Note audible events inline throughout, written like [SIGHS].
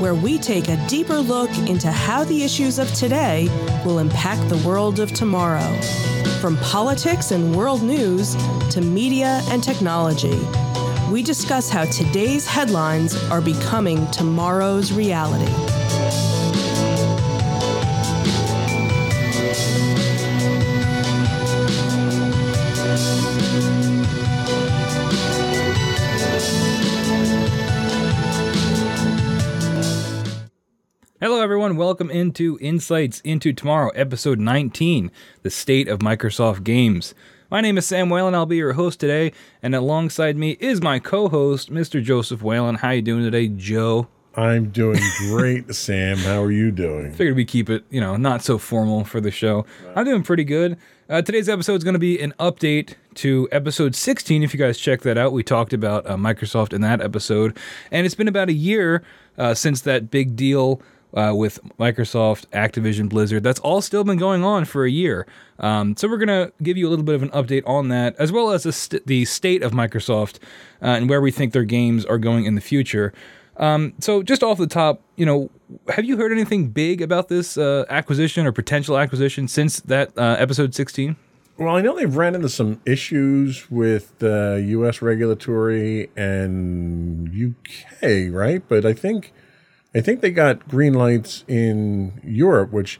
where we take a deeper look into how the issues of today will impact the world of tomorrow. From politics and world news to media and technology, we discuss how today's headlines are becoming tomorrow's reality. Welcome into Insights into Tomorrow, episode 19, The State of Microsoft Games. My name is Sam Whalen. I'll be your host today, and alongside me is my co-host, Mr. Joseph Whalen. How are you doing today, Joe? I'm doing great, [LAUGHS] Sam. How are you doing? Figured we keep it, you know, not so formal for the show. I'm doing pretty good. Uh, today's episode is going to be an update to episode 16. If you guys check that out, we talked about uh, Microsoft in that episode, and it's been about a year uh, since that big deal uh, with Microsoft, Activision, Blizzard. That's all still been going on for a year. Um, so we're going to give you a little bit of an update on that, as well as the, st- the state of Microsoft uh, and where we think their games are going in the future. Um, so just off the top, you know, have you heard anything big about this uh, acquisition or potential acquisition since that uh, episode 16? Well, I know they've ran into some issues with uh, U.S. regulatory and UK, right? But I think I think they got green lights in Europe, which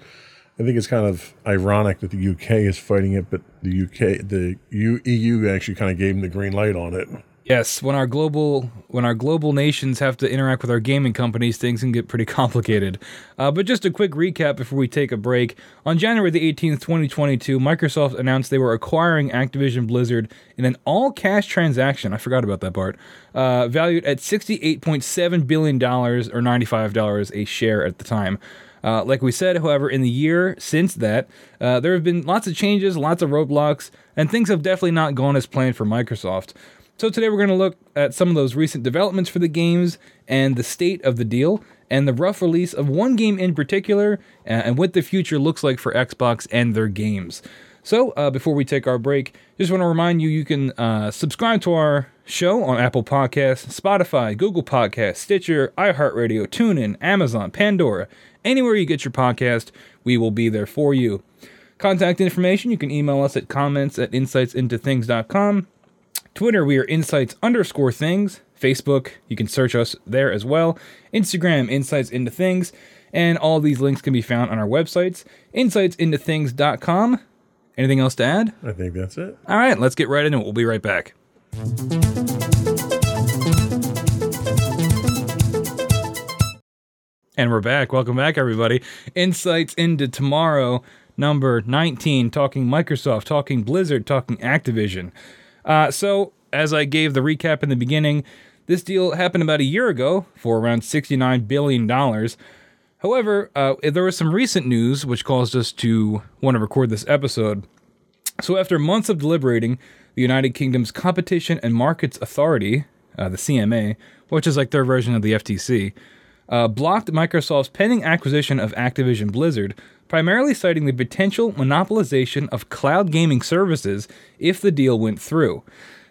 I think is kind of ironic that the UK is fighting it, but the UK, the EU actually kind of gave them the green light on it. Yes, when our global when our global nations have to interact with our gaming companies, things can get pretty [LAUGHS] complicated. Uh, but just a quick recap before we take a break. On January the 18th, 2022, Microsoft announced they were acquiring Activision Blizzard in an all-cash transaction. I forgot about that part. Uh, valued at 68.7 billion dollars or 95 dollars a share at the time. Uh, like we said, however, in the year since that, uh, there have been lots of changes, lots of roadblocks, and things have definitely not gone as planned for Microsoft. So today we're going to look at some of those recent developments for the games and the state of the deal and the rough release of one game in particular uh, and what the future looks like for Xbox and their games. So uh, before we take our break, just want to remind you you can uh, subscribe to our show on Apple Podcasts, Spotify, Google Podcasts, Stitcher, iHeartRadio, TuneIn, Amazon, Pandora, anywhere you get your podcast, we will be there for you. Contact information, you can email us at comments at insightsintothings.com. Twitter, we are insights underscore things. Facebook, you can search us there as well. Instagram, insights into things. And all these links can be found on our websites, insightsintothings.com. Anything else to add? I think that's it. All right, let's get right into it. We'll be right back. And we're back. Welcome back, everybody. Insights into tomorrow, number 19, talking Microsoft, talking Blizzard, talking Activision. Uh, so, as I gave the recap in the beginning, this deal happened about a year ago for around $69 billion. However, uh, there was some recent news which caused us to want to record this episode. So, after months of deliberating, the United Kingdom's Competition and Markets Authority, uh, the CMA, which is like their version of the FTC, uh, blocked Microsoft's pending acquisition of Activision Blizzard, primarily citing the potential monopolization of cloud gaming services if the deal went through.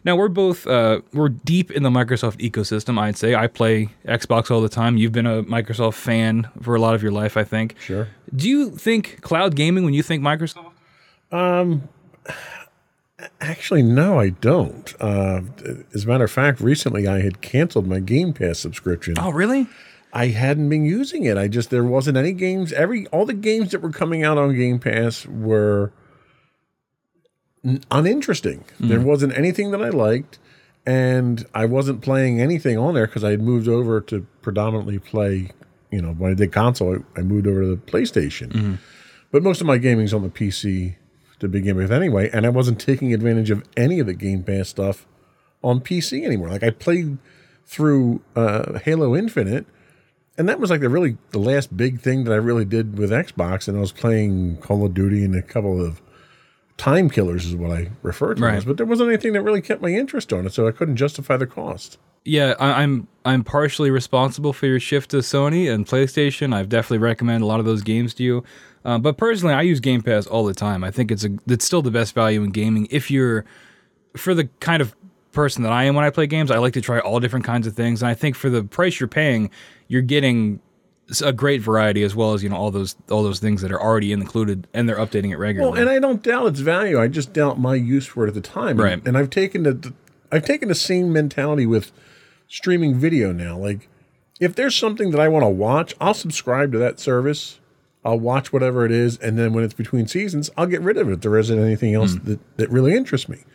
Now we're both uh, we're deep in the Microsoft ecosystem. I'd say I play Xbox all the time. You've been a Microsoft fan for a lot of your life, I think. Sure. Do you think cloud gaming when you think Microsoft? Um, actually, no, I don't. Uh, as a matter of fact, recently I had canceled my Game Pass subscription. Oh, really? I hadn't been using it. I just there wasn't any games. Every all the games that were coming out on Game Pass were uninteresting. There wasn't anything that I liked, and I wasn't playing anything on there because I had moved over to predominantly play. You know, when I did console, I, I moved over to the PlayStation. But most of my gaming's on the PC to begin with, anyway. And I wasn't taking advantage of any of the Game Pass stuff on PC anymore. Like I played through uh, Halo Infinite and that was like the really the last big thing that I really did with Xbox, and I was playing Call of Duty and a couple of time killers is what I refer to Right. as, but there wasn't anything that really kept my interest on it, so I couldn't justify the cost. Yeah, I, I'm I'm partially responsible for your shift to Sony and PlayStation. I've definitely recommended a lot of those games to you. Uh, but personally, I use Game Pass all the time. I think it's a it's still the best value in gaming if you're for the kind of person that I am when I play games. I like to try all different kinds of things, and I think for the price you're paying, you're getting a great variety as well as you know all those all those things that are already included, and they're updating it regularly. Well, and I don't doubt its value. I just doubt my use for it at the time. Right. And, and I've taken the I've taken the same mentality with streaming video now. Like if there's something that I want to watch, I'll subscribe to that service. I'll watch whatever it is, and then when it's between seasons, I'll get rid of it if there isn't anything else hmm. that, that really interests me.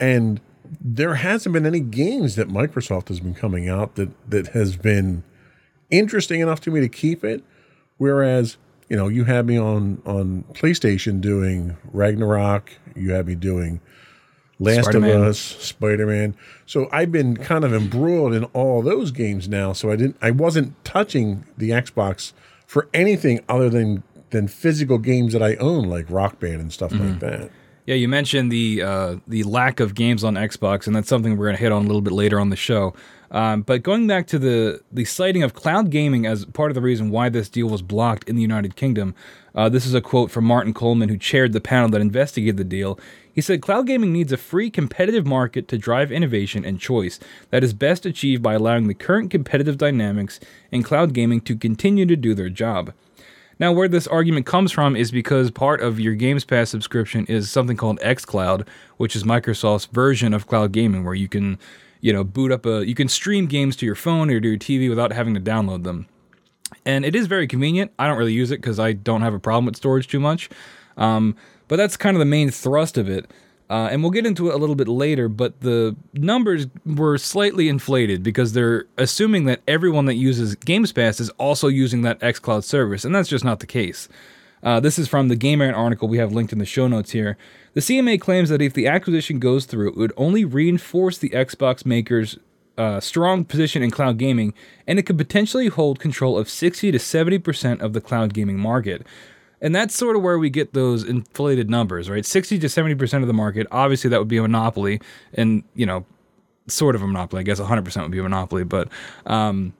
And there hasn't been any games that Microsoft has been coming out that that has been interesting enough to me to keep it. Whereas, you know, you had me on on PlayStation doing Ragnarok, you had me doing Last Spider-Man. of Us, Spider Man. So I've been kind of embroiled in all those games now. So I didn't, I wasn't touching the Xbox for anything other than than physical games that I own, like Rock Band and stuff like that. Yeah, you mentioned the uh, the lack of games on Xbox, and that's something we're going to hit on a little bit later on the show. Um, but going back to the the citing of cloud gaming as part of the reason why this deal was blocked in the United Kingdom, uh, this is a quote from Martin Coleman, who chaired the panel that investigated the deal. He said, "Cloud gaming needs a free, competitive market to drive innovation and choice that is best achieved by allowing the current competitive dynamics in cloud gaming to continue to do their job." Now, where this argument comes from is because part of your Games Pass subscription is something called xCloud, which is Microsoft's version of cloud gaming, where you can, you know, boot up a, you can stream games to your phone or to your TV without having to download them. And it is very convenient. I don't really use it because I don't have a problem with storage too much. Um, but that's kind of the main thrust of it. Uh, and we'll get into it a little bit later, but the numbers were slightly inflated because they're assuming that everyone that uses Games Pass is also using that xCloud service, and that's just not the case. Uh, this is from the Gamer article we have linked in the show notes here. The CMA claims that if the acquisition goes through, it would only reinforce the Xbox makers' uh, strong position in cloud gaming, and it could potentially hold control of 60 to 70% of the cloud gaming market. And that's sort of where we get those inflated numbers, right? 60 to 70% of the market. Obviously, that would be a monopoly, and, you know, sort of a monopoly. I guess 100% would be a monopoly, but, um,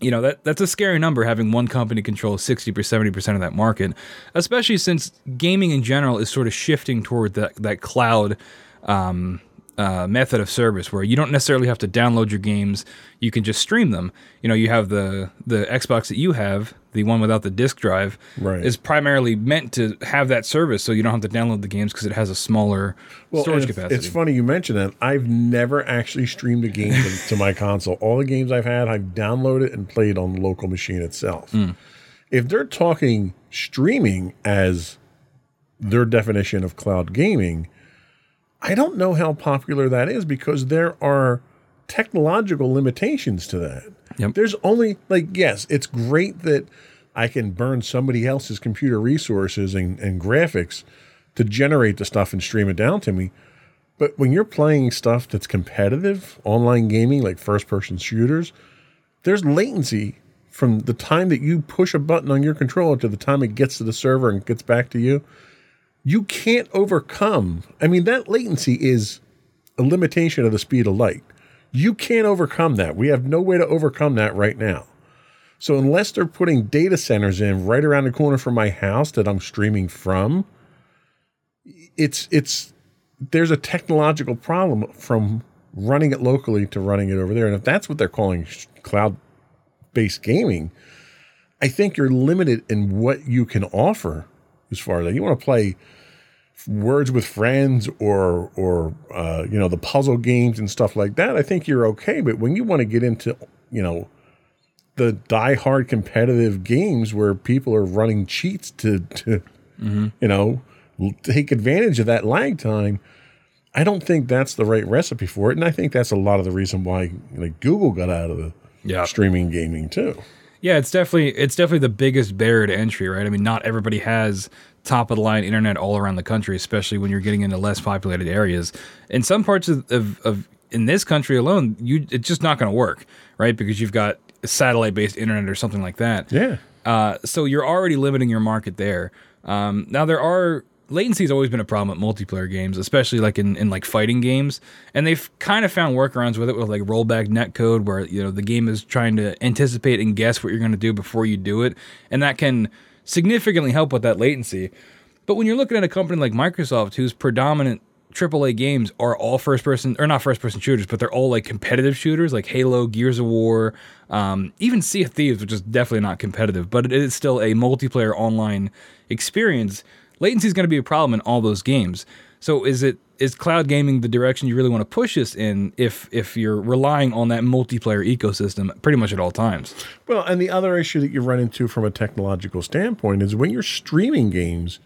you know, that that's a scary number having one company control 60 or 70% of that market, especially since gaming in general is sort of shifting toward that, that cloud um, uh, method of service where you don't necessarily have to download your games. You can just stream them. You know, you have the the Xbox that you have, the one without the disk drive, Right. is primarily meant to have that service, so you don't have to download the games because it has a smaller Well, storage it's, capacity. it's funny you mentioned that. I've never actually streamed a game to, to my console. All the games I've had, I've downloaded and played on the local machine itself. Hmm. If they're talking streaming as their definition of cloud gaming, I don't know how popular that is because there are technological limitations to that. Yep. There's only like yes, it's great that I can burn somebody else's computer resources and, and graphics to generate the stuff and stream it down to me. But when you're playing stuff that's competitive, online gaming like first person shooters, there's latency from the time that you push a button on your controller to the time it gets to the server and gets back to you. You can't overcome. I mean, that latency is a limitation of the speed of light. You can't overcome that. We have no way to overcome that right now. So unless they're putting data centers in right around the corner from my house that I'm streaming from, it's it's there's a technological problem from running it locally to running it over there. And if that's what they're calling cloud based gaming, I think you're limited in what you can offer as far as that. You want to play words with friends or or uh, you know the puzzle games and stuff like that. I think you're okay. But when you want to get into you know the die-hard competitive games where people are running cheats to to you know take advantage of that lag time. I don't think that's the right recipe for it, and I think that's a lot of the reason why like Google got out of the Yeah. streaming gaming too. Yeah, it's definitely it's definitely the biggest barrier to entry, right? I mean, not everybody has top of the line internet all around the country, especially when you're getting into less populated areas. In some parts of, of, of in this country alone, you it's just not going to work, right? Because you've got satellite based internet or something like that. Yeah. Uh, so you're already limiting your market there. Um, now there are latency has always been a problem with multiplayer games, especially like in, in like fighting games. And they've kind of found workarounds with it with like rollback netcode where, you know, the game is trying to anticipate and guess what you're going to do before you do it. And that can significantly help with that latency. But when you're looking at a company like Microsoft, whose predominant AAA games are all first person, or not first person shooters, but they're all like competitive shooters like Halo, Gears of War, um, even Sea of Thieves, which is definitely not competitive, but it is still a multiplayer online experience latency is going to be a problem in all those games. So is it is cloud gaming the direction you really want to push this in if if you're relying on that multiplayer ecosystem pretty much at all times? Well, and the other issue that you run into from a technological standpoint is when you're streaming games,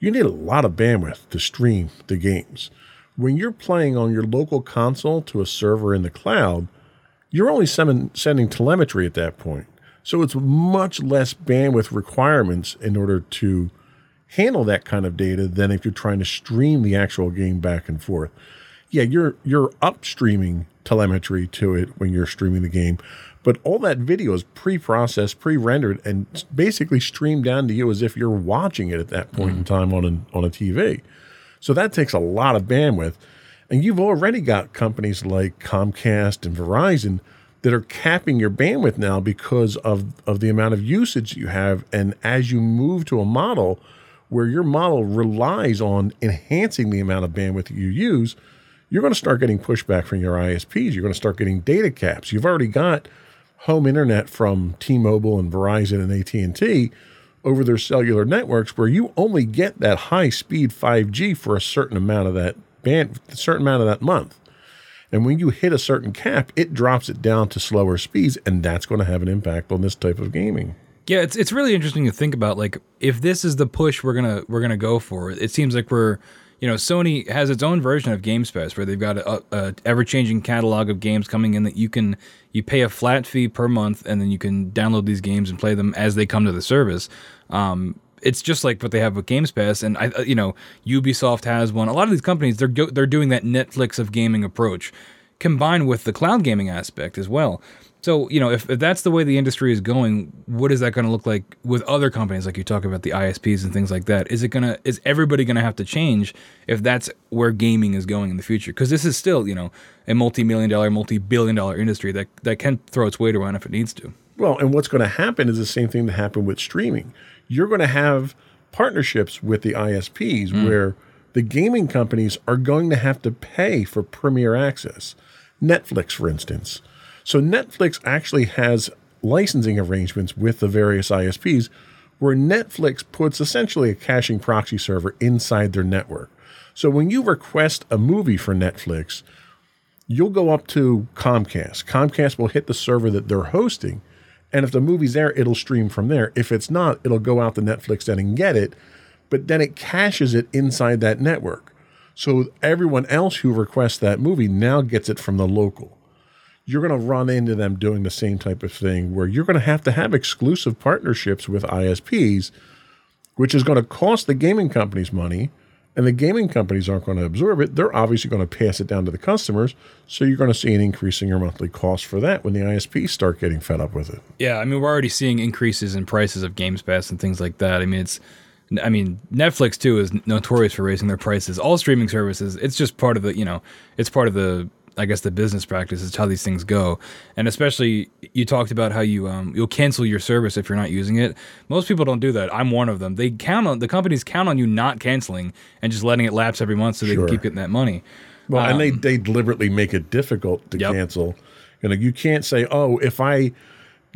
you need a lot of bandwidth to stream the games. When you're playing on your local console to a server in the cloud, you're only sending, sending telemetry at that point. So it's much less bandwidth requirements in order to handle that kind of data than if you're trying to stream the actual game back and forth. Yeah, you're you're upstreaming telemetry to it when you're streaming the game, but all that video is pre-processed, pre-rendered, and basically streamed down to you as if you're watching it at that point mm in time on a, on a TV. So that takes a lot of bandwidth, and you've already got companies like Comcast and Verizon that are capping your bandwidth now because of of the amount of usage you have, and as you move to a model where your model relies on enhancing the amount of bandwidth that you use, you're going to start getting pushback from your ISPs. You're going to start getting data caps. You've already got home internet from T-Mobile and Verizon and AT&T over their cellular networks where you only get that high speed 5G for a certain amount of that band, a certain amount of that month. And when you hit a certain cap, it drops it down to slower speeds, and that's going to have an impact on this type of gaming. Yeah, it's it's really interesting to think about. Like, if this is the push we're gonna we're gonna go for, it seems like we're, you know, Sony has its own version of Games Pass where they've got a, a ever changing catalog of games coming in that you can you pay a flat fee per month and then you can download these games and play them as they come to the service. Um, it's just like what they have with Games Pass, and I, you know, Ubisoft has one. A lot of these companies they're they're doing that Netflix of gaming approach, combined with the cloud gaming aspect as well. So, you know, if, if that's the way the industry is going, what is that going to look like with other companies like you talk about the ISPs and things like that? Is it going to is everybody going to have to change if that's where gaming is going in the future? Cuz this is still, you know, a multi-million dollar, multi-billion dollar industry that that can throw its weight around if it needs to. Well, and what's going to happen is the same thing that happened with streaming. You're going to have partnerships with the ISPs mm. where the gaming companies are going to have to pay for premier access. Netflix, for instance so Netflix actually has licensing arrangements with the various ISPs where Netflix puts essentially a caching proxy server inside their network. So when you request a movie for Netflix, you'll go up to Comcast. Comcast will hit the server that they're hosting. And if the movie's there, it'll stream from there. If it's not, it'll go out to Netflix then and get it. But then it caches it inside that network. So everyone else who requests that movie now gets it from the local you're going to run into them doing the same type of thing where you're going to have to have exclusive partnerships with ISPs, which is going to cost the gaming companies money. And the gaming companies aren't going to absorb it. They're obviously going to pass it down to the customers. So you're going to see an increase in your monthly cost for that when the ISPs start getting fed up with it. Yeah, I mean, we're already seeing increases in prices of Games Pass and things like that. I mean, it's I mean, Netflix too is notorious for raising their prices. All streaming services, it's just part of the, you know, it's part of the I guess the business practice is how these things go. And especially you talked about how you um, you'll cancel your service if you're not using it. Most people don't do that. I'm one of them. They count on the companies count on you not canceling and just letting it lapse every month so they sure. can keep getting that money. Well, um, and they um, they deliberately make it difficult to yep. cancel. You know, you can't say, "Oh, if I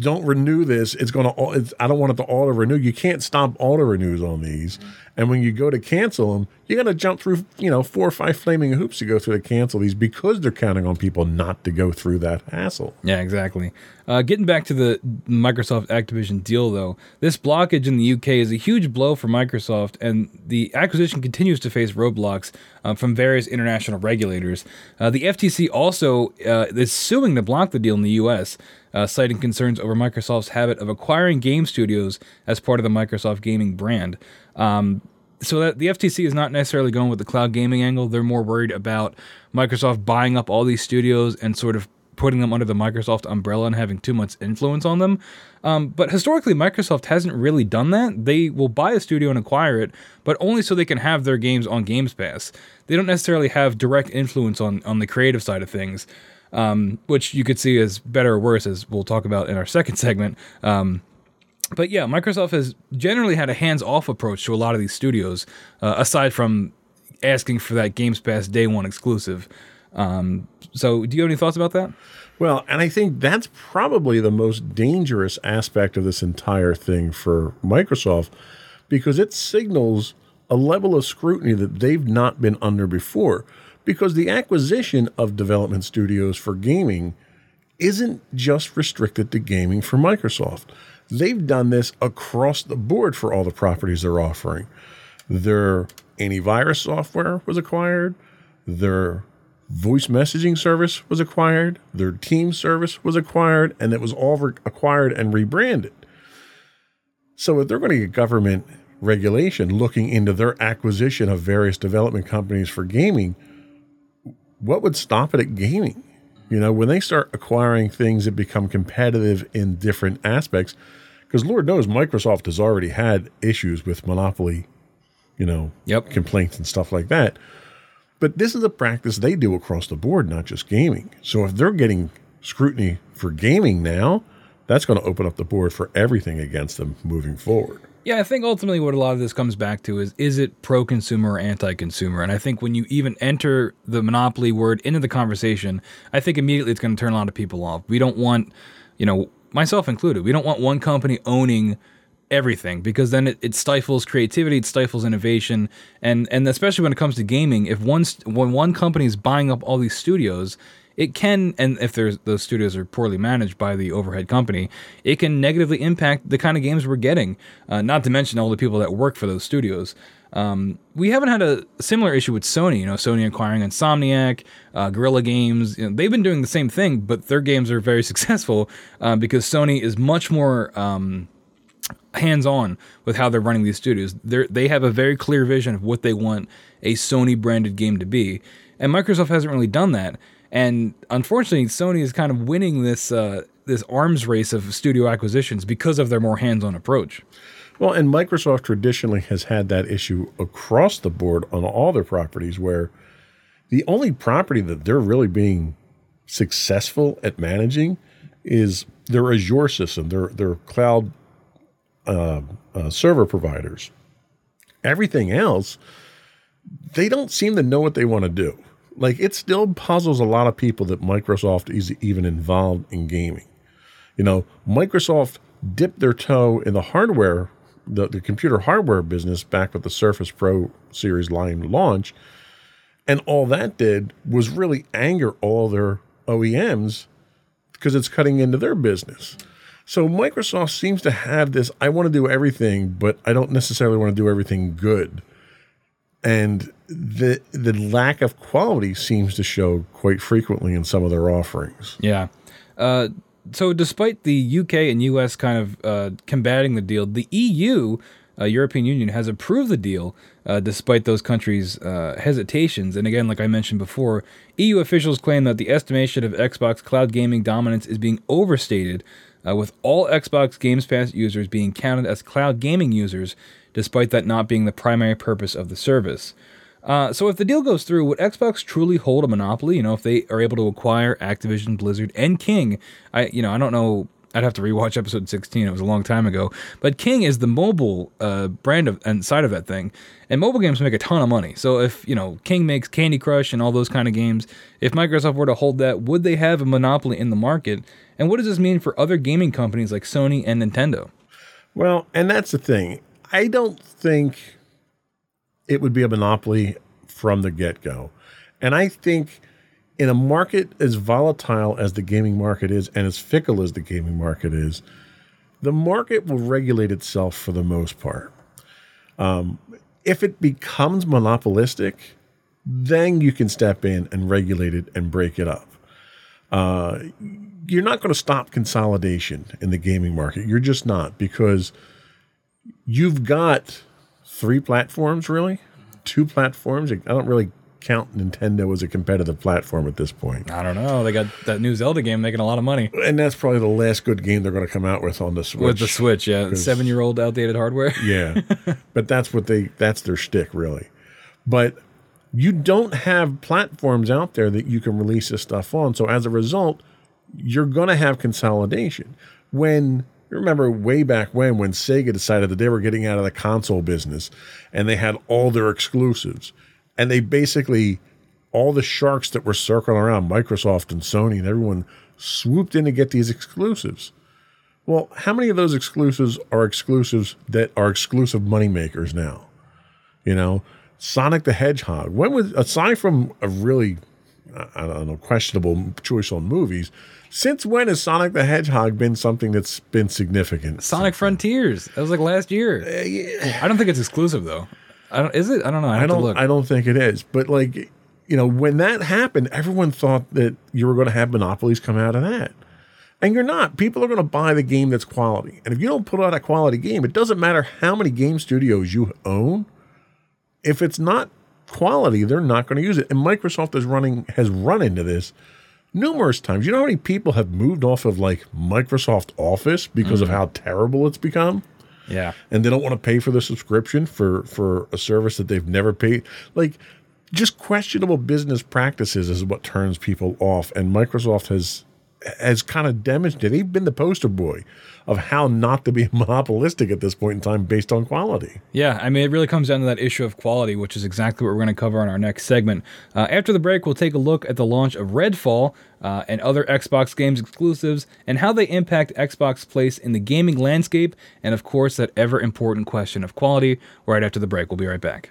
don't renew this, it's going to. I don't want it to auto renew. You can't stop auto renews on these. Mm-hmm. And when you go to cancel them, you got to jump through, you know, four or five flaming hoops to go through to cancel these because they're counting on people not to go through that hassle. Yeah, exactly. Uh, getting back to the Microsoft Activision deal, though, this blockage in the UK is a huge blow for Microsoft, and the acquisition continues to face roadblocks uh, from various international regulators. Uh, the FTC also uh, is suing to block the deal in the US. Uh, citing concerns over Microsoft's habit of acquiring game studios as part of the Microsoft gaming brand. Um, so that the FTC is not necessarily going with the cloud gaming angle. They're more worried about Microsoft buying up all these studios and sort of putting them under the Microsoft umbrella and having too much influence on them. Um, but historically, Microsoft hasn't really done that. They will buy a studio and acquire it, but only so they can have their games on Games Pass. They don't necessarily have direct influence on on the creative side of things, um, which you could see as better or worse, as we'll talk about in our second [LAUGHS] segment. Um, but yeah, Microsoft has generally had a hands-off approach to a lot of these studios, uh, aside from asking for that Games Pass Day One exclusive. Um, so, do you have any thoughts about that? Well, and I think that's probably the most dangerous aspect of this entire thing for Microsoft because it signals a level of scrutiny that they've not been under before. Because the acquisition of development studios for gaming isn't just restricted to gaming for Microsoft. They've done this across the board for all the properties they're offering. Their antivirus software was acquired, their voice messaging service was acquired, their team service was acquired, and it was all re- acquired and rebranded. So if they're going to get government regulation looking into their acquisition of various development companies for gaming, what would stop it at gaming? You know, when they start acquiring things that become competitive in different aspects, because Lord knows Microsoft has already had issues with monopoly, you know, Yep. complaints and stuff like that. But this is a practice they do across the board, not just gaming. So if they're getting scrutiny for gaming now, that's going to open up the board for everything against them moving forward. Yeah, I think ultimately what a lot of this comes back to is is it pro consumer or anti consumer? And I think when you even enter the monopoly word into the conversation, I think immediately it's going to turn a lot of people off. We don't want, you know, myself included, we don't want one company owning everything because then it, it stifles creativity, it stifles innovation, and and especially when it comes to gaming, if one when one company is buying up all these studios, it can and if those studios are poorly managed by the overhead company, it can negatively impact the kind of games we're getting. Uh, not to mention all the people that work for those studios. Um, we haven't had a similar issue with Sony. You know, Sony acquiring Insomniac, uh, Guerrilla Games. You know, they've been doing the same thing, but their games are very [LAUGHS] successful uh, because Sony is much more. Um, hands on with how they're running these studios. They they have a very clear vision of what they want a Sony branded game to be, and Microsoft hasn't really done that. And unfortunately, Sony is kind of winning this uh, this arms race of studio acquisitions because of their more hands on approach. Well, and Microsoft traditionally has had that issue across the board on all their properties where the only property that they're really being successful at managing is their Azure system, their their cloud uh, uh, server providers. Everything else, they don't seem to know what they want to do. Like it still puzzles a lot of people that Microsoft is even involved in gaming. You know, Microsoft dipped their toe in the hardware, the, the computer hardware business back with the Surface Pro series line launch. And all that did was really anger all their OEMs because it's cutting into their business. So Microsoft seems to have this I want to do everything, but I don't necessarily want to do everything good. And the the lack of quality seems to show quite frequently in some of their offerings. Yeah. Uh, so, despite the UK and US kind of uh, combating the deal, the EU, uh, European Union, has approved the deal uh, despite those countries' uh, hesitations. And again, like I mentioned before, EU officials claim that the estimation of Xbox cloud gaming dominance is being overstated, uh, with all Xbox Games Pass users being counted as cloud gaming users, despite that not being the primary purpose of the service. Uh, so if the deal goes through, would Xbox truly hold a monopoly? You know, if they are able to acquire Activision, Blizzard, and King, I you know I don't know. I'd have to rewatch episode 16. It was a long time ago. But King is the mobile uh, brand of and side of that thing, and mobile games make a ton of money. So if you know King makes Candy Crush and all those kind of games, if Microsoft were to hold that, would they have a monopoly in the market? And what does this mean for other gaming companies like Sony and Nintendo? Well, and that's the thing. I don't think it would be a monopoly from the get go. And I think in a market as volatile as the gaming market is and as fickle as the gaming market is, the market will regulate itself for the most part. Um, if it becomes monopolistic, then you can step in and regulate it and break it up. Uh, you're not going to stop consolidation in the gaming market. You're just not because you've got three platforms, really, two platforms. I don't really count Nintendo as a competitive platform at this point. I don't know. They got that new Zelda game making a lot of money And that's probably the last good game they're going to come out with on the Switch. with the Switch. yeah. seven year old outdated hardware. [LAUGHS] Yeah. but that's what they that's their shtick really. But you don't have platforms out there that you can release this stuff on. So as a result, you're gonna have consolidation. When you remember way back when when Sega decided that they were getting out of the console business and they had all their exclusives. And they basically all the sharks that were circling around, Microsoft and Sony and everyone swooped in to get these exclusives. Well, how many of those exclusives are exclusives that are exclusive moneymakers now? You know, Sonic the Hedgehog. When was aside from a really, I don't know, questionable choice on movies, since when has Sonic the Hedgehog been something that's been significant? Sonic Frontiers. That was like last year. Uh, I don't think it's exclusive though. I don't. Is it? I don't know. I, I don't. look. I don't think it is. But like, you know, when that happened, everyone thought that you were going to have monopolies come out of that. And you're not. People are going to buy the game that's quality. And if you don't put out a quality game, it doesn't matter how many game studios you own. If it's not quality, they're not going to use it. And Microsoft is running has run into this numerous times. You know how many people have moved off of like Microsoft Office because of mm-hmm. how terrible it's become? yeah. and they don't want to pay for the subscription for for a service that they've never paid like just questionable business practices is what turns people off and microsoft has has kind of demonstrated he's been the poster boy of how not to be [LAUGHS] monopolistic at this point in time based on quality Yeah, I mean, it really comes down to that issue of quality, which is exactly what we're going to cover in our next segment. Uh, after the break, we'll take a look at the launch of Redfall uh, and other Xbox games exclusives and how they impact Xbox's place in the gaming landscape, and of course, that ever important question of quality. Right after the break, we'll be right back.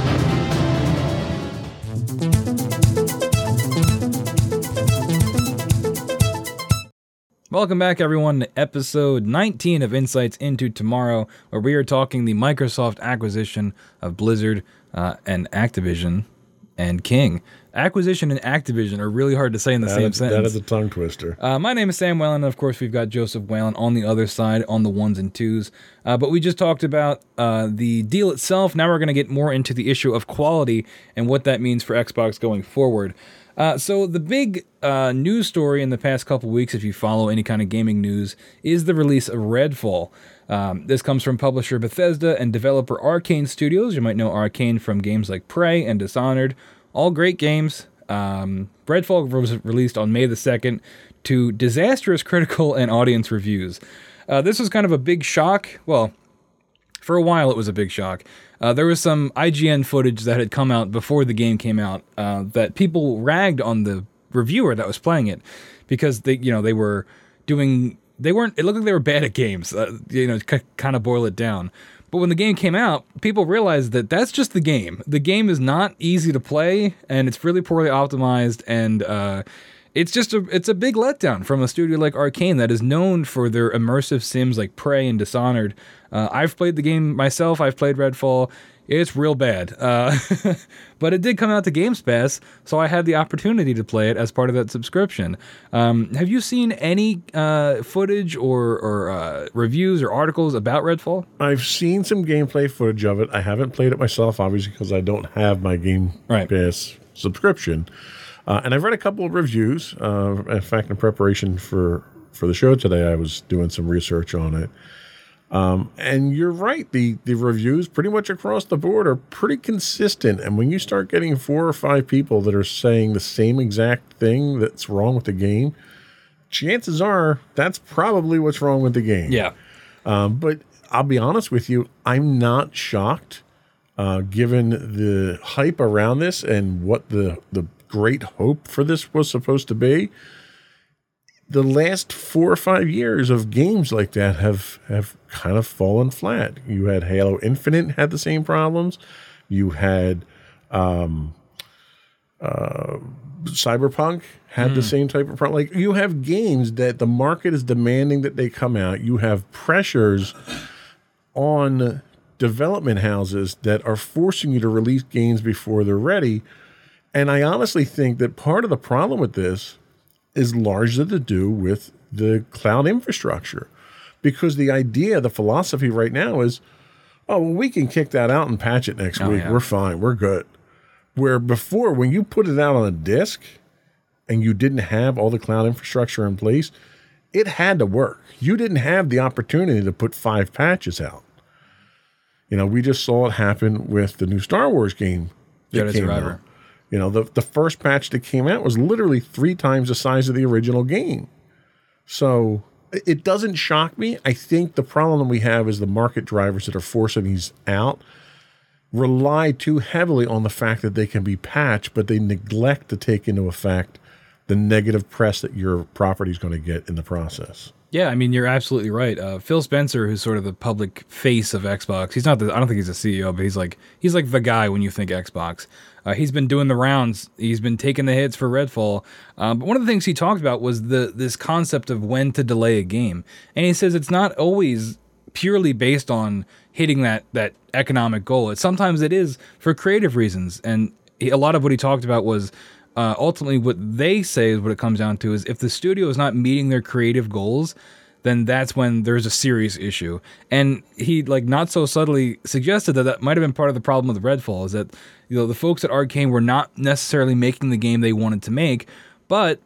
Welcome back, everyone, to episode 19 of Insights into Tomorrow, where we are talking the Microsoft acquisition of Blizzard uh, and Activision and King. Acquisition and Activision are really hard to say in the same That is, sentence. is a tongue twister. Uh, my name is Sam Whalen, and of course, we've got Joseph Whalen on the other side on the ones and twos. Uh, but we just talked about uh, the deal itself. Now we're going to get more into the issue of quality and what that means for Xbox going forward. Uh, so, the big uh, news story in the past couple weeks, if you follow any kind of gaming news, is the release of Redfall. Um, this comes from publisher Bethesda and developer Arkane Studios. You might know Arkane from games like Prey and Dishonored. All great games. Um, Redfall was released on May the 2nd to disastrous [LAUGHS] critical and audience reviews. Uh, this was kind of a big shock. Well, for a while it was a big shock. Uh, there was some IGN footage that had come out before the game came out uh, that people ragged on the reviewer that was playing it because they, you know, they were doing, they weren't. It looked like they were bad at games. Uh, you know, c- kind of boil it down. But when the game came out, people realized that that's just the game. The game is not easy to play, and it's really poorly optimized, and uh, it's just a it's a big letdown from a studio like Arkane that is known for their immersive sims like Prey and Dishonored. Uh, I've played the game myself. I've played Redfall. It's real bad, uh, [LAUGHS] but it did come out to Games Pass, so I had the opportunity to play it as part of that subscription. Um, have you seen any uh, footage or, or uh, reviews or articles about Redfall? I've seen some gameplay footage of it. I haven't played it myself, obviously, because I don't have my Game Right. Pass subscription. Uh, and I've read a couple of reviews. Uh, in fact, in preparation for for the show today, I was doing some research on it. Um, and you're right. The the reviews pretty much across the board are pretty consistent. And when you start getting four or five people that are saying the same exact thing that's wrong with the game, chances are that's probably what's wrong with the game. Yeah. Um, but I'll be honest with you, I'm not shocked, uh, given the hype around this and what the the great hope for this was supposed to be. The last four or five years of games like that have have kind of fallen flat. You had Halo Infinite had the same problems. You had um, uh, Cyberpunk had the same type of problem. Like you have games that the market is demanding that they come out. You have pressures on development houses that are forcing you to release games before they're ready. And I honestly think that part of the problem with this is largely to do with the cloud infrastructure. Because the idea, the philosophy right now is, oh, well, we can kick that out and patch it next Oh, week. yeah. We're fine. We're good. Where before, when you put it out on a disk and you didn't have all the cloud infrastructure in place, it had to work. You didn't have the opportunity to put five patches out. You know, we just saw it happen with the new Star Wars game. that Jedi came Survivor. out. You know, the, the first patch that came out was literally three times the size of the original game. So it- doesn't shock me. I think the problem we have is the market drivers that are forcing these out rely too heavily on the fact that they can be patched, but they neglect to take into effect the negative press that your property is going to get in the process. Yeah, I mean you're absolutely right. Uh, Phil Spencer, who's sort of the public face of Xbox, he's not the. I don't think he's a CEO, but he's like he's like the guy when you think Xbox. Uh, he's been doing the rounds. He's been taking the hits for Redfall. Um, but one of the things he talked about was the this concept of when to delay a game, and he says it's not always purely based on hitting that that economic goal. It sometimes it is for creative reasons, and he, a lot of what he talked about was uh, ultimately what they say is what it comes down to is if the studio is not meeting their creative goals then that's when there's a serious issue. And he like not so subtly suggested that that might have been part of the problem with redfall is that you know the folks at arkane were not necessarily making the game they wanted to make but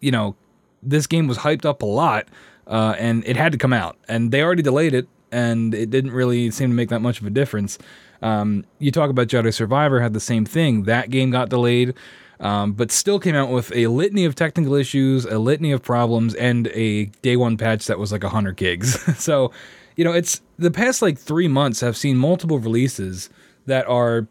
you know this game was hyped up a lot uh, and it had to come out. And they already delayed it and it didn't really seem to make that much of a difference. Um, you talk about jedi survivor had the same thing. That game got delayed um, but still came out with a litany of technical issues, a litany of problems, and a day one patch that was like 100 gigs. [LAUGHS] so, you know, it's the past like three months have seen multiple releases that are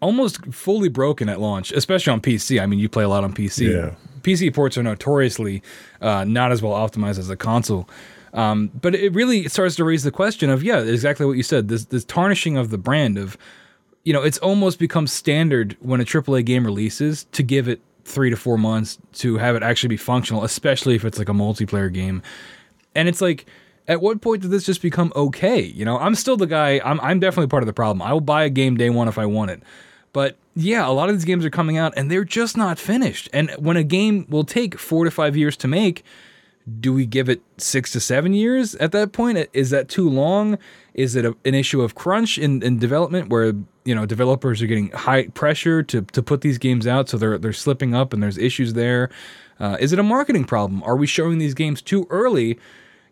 almost fully broken at launch, especially on PC. I mean, you play a lot on PC. Yeah. PC ports are notoriously uh, not as well optimized as a console. Um, but it really starts to raise the question of, yeah, exactly what you said this, this tarnishing of the brand of, you know, it's almost become standard when a AAA game releases to give it three to four months to have it actually be functional, especially if it's like a multiplayer game. And it's like, at what point did this just become okay? You know, I'm still the guy. I'm I'm definitely part of the problem. I will buy a game day one if I want it. But yeah, a lot of these games are coming out and they're just not finished. And when a game will take four to five years to make, do we give it six to seven years at that point? Is that too long? Is it a, an issue of crunch in, in development where you know developers are getting high pressure to, to put these games out, so they're they're slipping up and there's issues there? Uh, is it a marketing problem? Are we showing these games too early?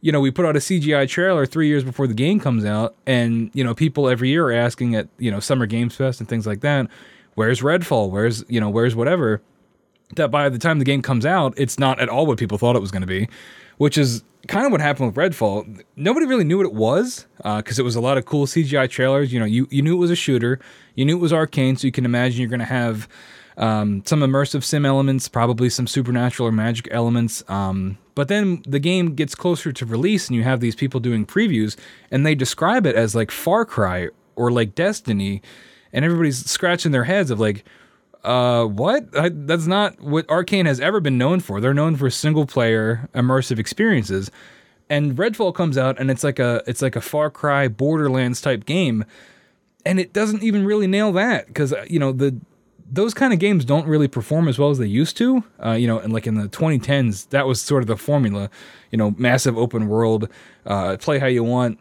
You know, we put out a CGI trailer three years before the game comes out, and you know people every year are asking at you know Summer Games Fest and things like that, where's Redfall? Where's you know where's whatever? That by the time the game comes out, it's not at all what people thought it was going to be, which is kind of what happened with Redfall. Nobody really knew what it was because it was a lot of cool CGI trailers. You know, you, you knew it was a shooter, you knew it was arkane, so you can imagine you're going to have um, some immersive sim elements, probably some supernatural or magic elements. Um, but then the game gets closer to release, and you have these people doing previews, and they describe it as like Far Cry or like Destiny, and everybody's scratching their heads of like, uh, what? I, that's not what Arkane has ever been known for. They're known for single player immersive experiences. And Redfall comes out and it's like a it's like a Far Cry Borderlands type game. And it doesn't even really nail that cuz you know the those kind of games don't really perform as well as they used to. Uh, you know, and like in the 2010s, that was sort of the formula. You know, massive open world, uh, play how you want.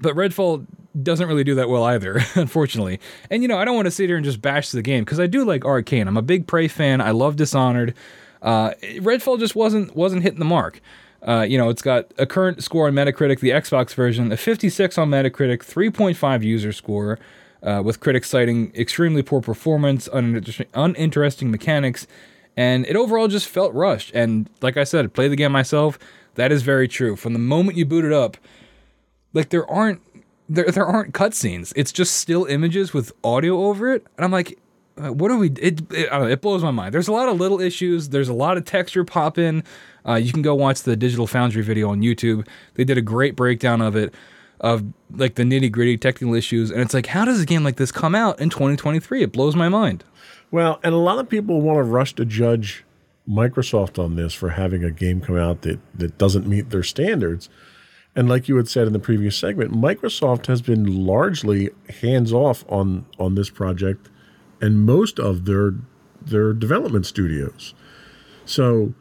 But Redfall doesn't really do that well either, [LAUGHS] unfortunately. And you know, I don't want to sit here and just bash the game because I do like Arkane. I'm a big Prey fan. I love Dishonored. Uh, Redfall just wasn't wasn't hitting the mark. Uh, you know, it's got a current score on Metacritic, the Xbox version, a 56 on Metacritic, 3.5 user score, uh, with critics citing extremely poor performance, uninter- uninteresting mechanics, and it overall just felt rushed. And like I said, play the game myself. That is very true. From the moment you boot it up, like there aren't there there aren't cutscenes. It's just still images with audio over it, and I'm like, uh, what are we? It it, know, it blows my mind. There's a lot of little issues. There's a lot of texture pop in. Uh, you can go watch the Digital Foundry video on YouTube. They did a great breakdown of it, of like the nitty gritty technical issues, and it's like, how does a game like this come out in 2023? It blows my mind. Well, and a lot of people want to rush to judge Microsoft on this for having a game come out that, that doesn't meet their standards. And like you had said in the previous segment, Microsoft has been largely hands off on on this project and most of their their development studios. So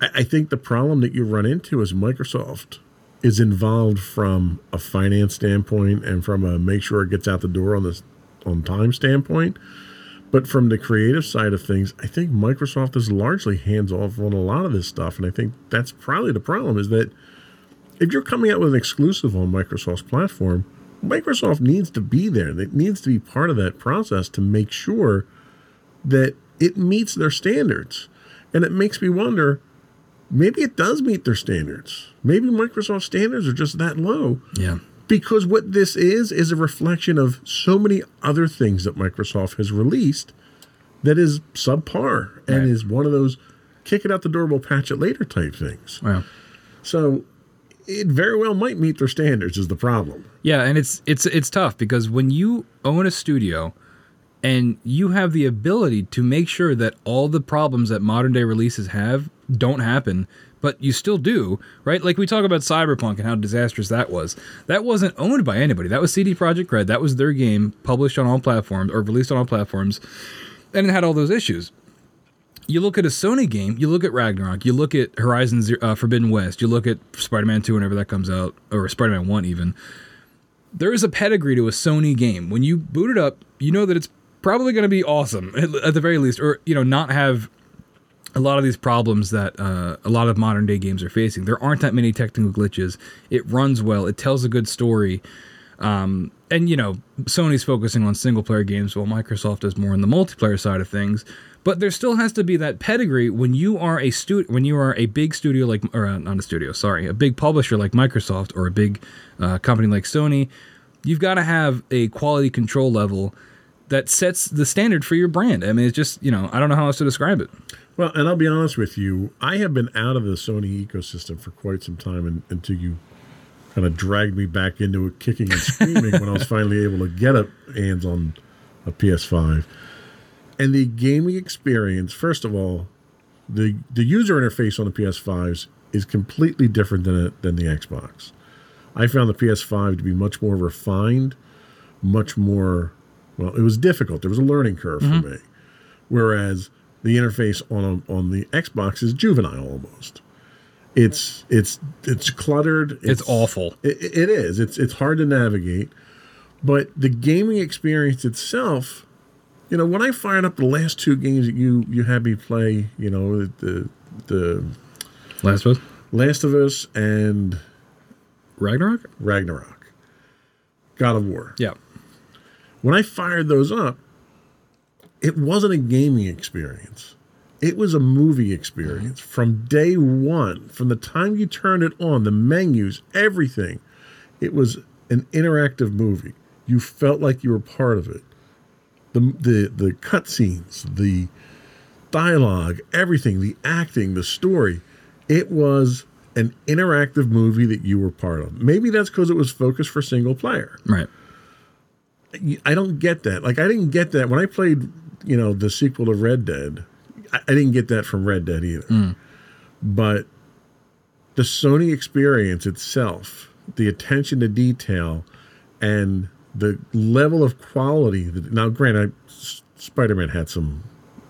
I, I think the problem that you run into is Microsoft is involved from a finance standpoint and from a make sure it gets out the door on this on time standpoint. But from the creative side of things, I think Microsoft is largely hands off on a lot of this stuff. And I think that's probably the problem is that if you're coming out with an exclusive on Microsoft's platform, Microsoft needs to be there. It needs to be part of that process to make sure that it meets their standards. And it makes me wonder maybe it does meet their standards. Maybe Microsoft standards are just that low. Yeah. Because what this is, is a reflection of so many other things that Microsoft has released that is subpar and Right. is one of those kick it out the door, we'll patch it later type things. Wow. So it very well might meet their standards, is the problem. Yeah, and it's it's it's tough because when you own a studio and you have the ability to make sure that all the problems that modern day releases have don't happen, but you still do, right? Like we talk about Cyberpunk and how disastrous that was. That wasn't owned by anybody. That was CD Projekt Red. That was their game published on all platforms or released on all platforms, and it had all those issues you look at a Sony game, you look at Ragnarok, you look at Horizon Zero, uh, Forbidden West, you look at Spider Man 2 whenever that comes out, or Spider Man 1 even. There is a pedigree to a Sony game. When you boot it up, you know that it's probably going to be awesome, [LAUGHS] at, the very least, or, you know, not have a lot of these problems that uh, a lot of modern day games are facing. There aren't that many technical glitches. It runs well, it tells a good story. Um, and you know, Sony's focusing on single player games while Microsoft is more on the multiplayer side of things. But there still has to be that pedigree when you are a stu- when you are a big studio like or uh, not a studio, sorry, a big publisher like Microsoft or a big uh, company like Sony. You've got to have a quality control level that sets the standard for your brand. I mean, it's just you know, I don't know how else to describe it. Well, and I'll be honest with you, I have been out of the Sony ecosystem for quite some time and, until you kind of dragged me back into it kicking and screaming when I was [LAUGHS] finally able to get a hands on a PS5. And the gaming experience, first of all, the the user interface on the PS5s is completely different than it, than the Xbox. I found the PS5 to be much more refined, much more well, it was difficult. There was a learning curve for mm-hmm. me. Whereas the interface on on the Xbox is juvenile almost. It's it's it's cluttered. It's awful. It, it is. It's it's hard to navigate, but the gaming experience itself, you know, when I fired up the last two games that you you had me play, you know, the the Last of Us, Last of Us and Ragnarok. Ragnarok, God of War. Yeah, When I fired those up, it wasn't a gaming experience. It was a movie experience from day one, from the time you turned it on, the menus, everything. It was an interactive movie. You felt like you were part of it. The the the cutscenes, the dialogue, everything, the acting, the story. It was an interactive movie that you were part of. Maybe that's because it was focused for single player. right. I don't get that. Like I didn't get that when I played, you know, the sequel to Red Dead. I, I didn't get that from Red Dead either. Mm. But the Sony experience itself, the attention to detail, and the level of quality. That, now, granted, I Spider Man had some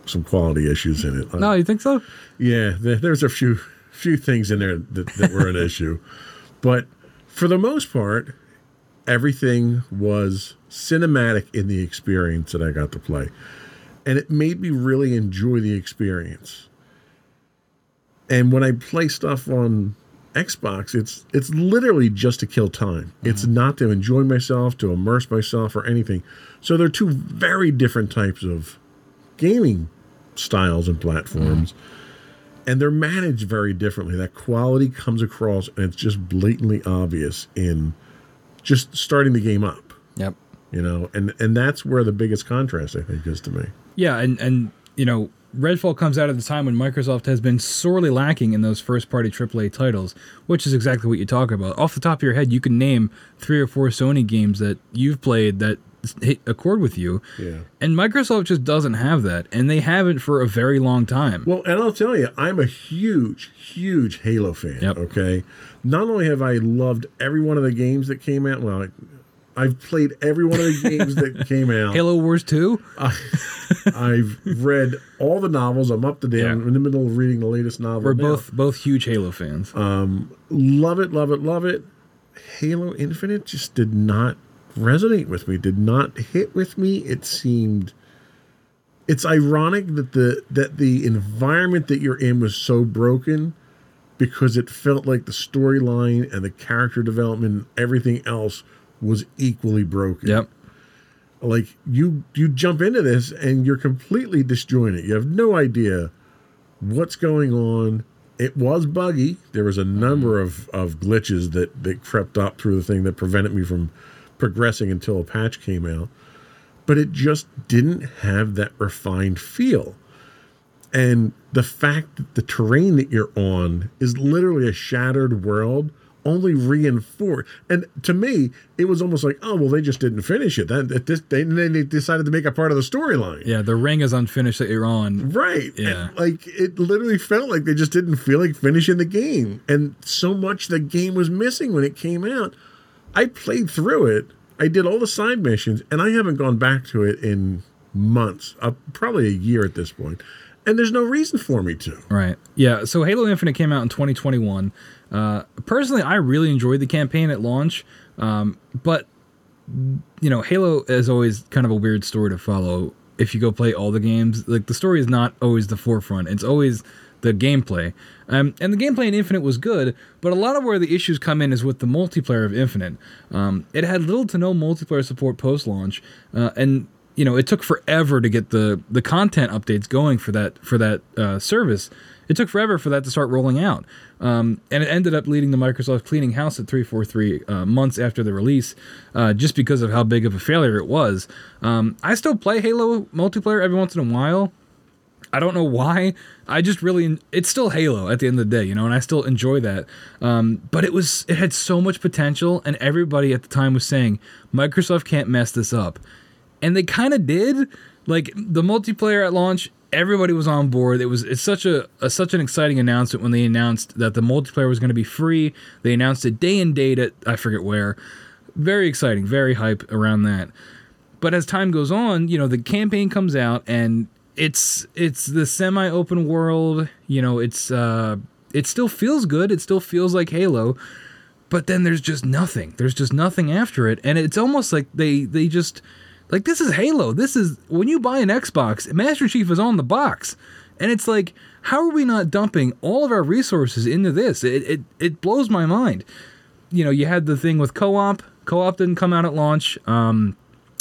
some quality issues in it. No, you think so? Yeah, there, there's a few few things in there that, that were an [LAUGHS] issue, but for the most part, everything was cinematic in the experience that I got to play, and it made me really enjoy the experience. And when I play stuff on Xbox, it's it's literally just to kill time. It's mm-hmm. not to enjoy myself, to immerse myself, or anything. So they're two very different types of gaming styles and platforms, mm-hmm. and they're managed very differently. That quality comes across, and it's just blatantly obvious in just starting the game up. Yep. You know, and and that's where the biggest contrast I think is to me. Yeah, and and you know, Redfall comes out at the time when Microsoft has been sorely lacking in those first-party AAA titles, which is exactly what you talk about. Off the top of your head, you can name three or four Sony games that you've played that hit accord with you. Yeah. And Microsoft just doesn't have that, and they haven't for a very long time. Well, and I'll tell you, I'm a huge, huge Halo fan. Yep. Okay. Not only have I loved every one of the games that came out, well, I, I've played every one of the games that [LAUGHS] came out. Halo Wars 2? I've read all the novels. I'm up to date. Yeah. I'm in the middle of reading the latest novel. We're now. both both huge Halo fans. Um, love it, love it, love it. Halo Infinite just did not resonate with me. Did not hit with me. It seemed. It's ironic that the that the environment that you're in was so broken because it felt like the storyline and the character development and everything else was equally broken. yep. like you you jump into this and you're completely disjointed. You have no idea what's going on. It was buggy. There was a number mm-hmm. of of glitches that that crept up through the thing that prevented me from progressing until a patch came out. But it just didn't have that refined feel. And the fact that the terrain that you're on is literally a shattered world only reinforced. And to me, it was almost like, oh well, they just didn't finish it. This, they, then they decided to make it part of the storyline. Yeah, the ring is unfinished that you're on. Right. Yeah. And, like it literally felt like they just didn't feel like finishing the game. And so much the game was missing when it came out. I played through it. I did all the side missions, and I haven't gone back to it in months, uh, probably a year at this point. And there's no reason for me to. Right. Yeah. So Halo Infinite came out in 2021. Uh, personally, I really enjoyed the campaign at launch, um, but you know, Halo is always kind of a weird story to follow. If you go play all the games, like the story is not always the forefront. It's always the gameplay. Um, and the gameplay in Infinite was good, but a lot of where the issues come in is with the multiplayer of Infinite. Um, it had little to no multiplayer support post launch, uh, and you know it took forever to get the the content updates going for that for that uh, service. It took forever for that to start rolling out, um, and it ended up leading to Microsoft cleaning house at 343 uh, months after the release, uh, just because of how big of a failure it was. Um, I still play Halo multiplayer every once in a while. I don't know why. I just really it's still Halo at the end of the day, you know, and I still enjoy that. Um, but it was it had so much potential, and everybody at the time was saying Microsoft can't mess this up, and they kind of did. Like the multiplayer at launch, everybody was on board. It was it's such a, a such an exciting announcement when they announced that the multiplayer was going to be free. They announced it day and date at I forget where. Very exciting, very hype around that. But as time goes on, you know, the campaign comes out and it's it's the semi-open world, you know, it's uh it still feels good, it still feels like Halo, but then there's just nothing. There's just nothing after it and it's almost like they they just like this is Halo. This is when you buy an Xbox, Master Chief is on the box. And it's like how are we not dumping all of our resources into this? It it it blows my mind. You know, you had the thing with co-op. Co-op didn't come out at launch. Um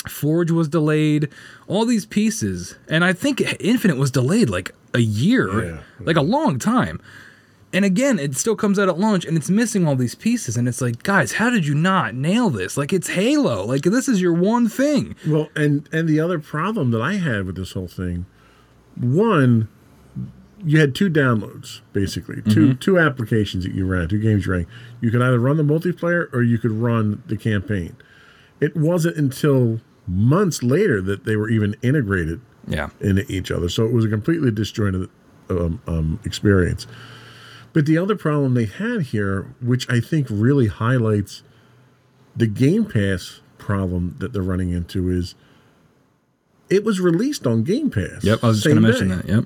Forge was delayed, all these pieces. And I think Infinite was delayed like a year, Yeah. like a long time. And again, it still comes out at launch and it's missing all these pieces. And it's like, guys, how did you not nail this? Like, it's Halo. Like, this is your one thing. Well, and and the other problem that I had with this whole thing, one, you had two downloads basically, 2 two applications that you ran, two games you ran. You could either run the multiplayer or you could run the campaign. It wasn't until months later that they were even integrated Yeah. into each other, so it was a completely disjointed um, um, experience. But the other problem they had here, which I think really highlights the Game Pass problem that they're running into, is it was released on Game Pass. Yep. I was just going to mention that. Yep.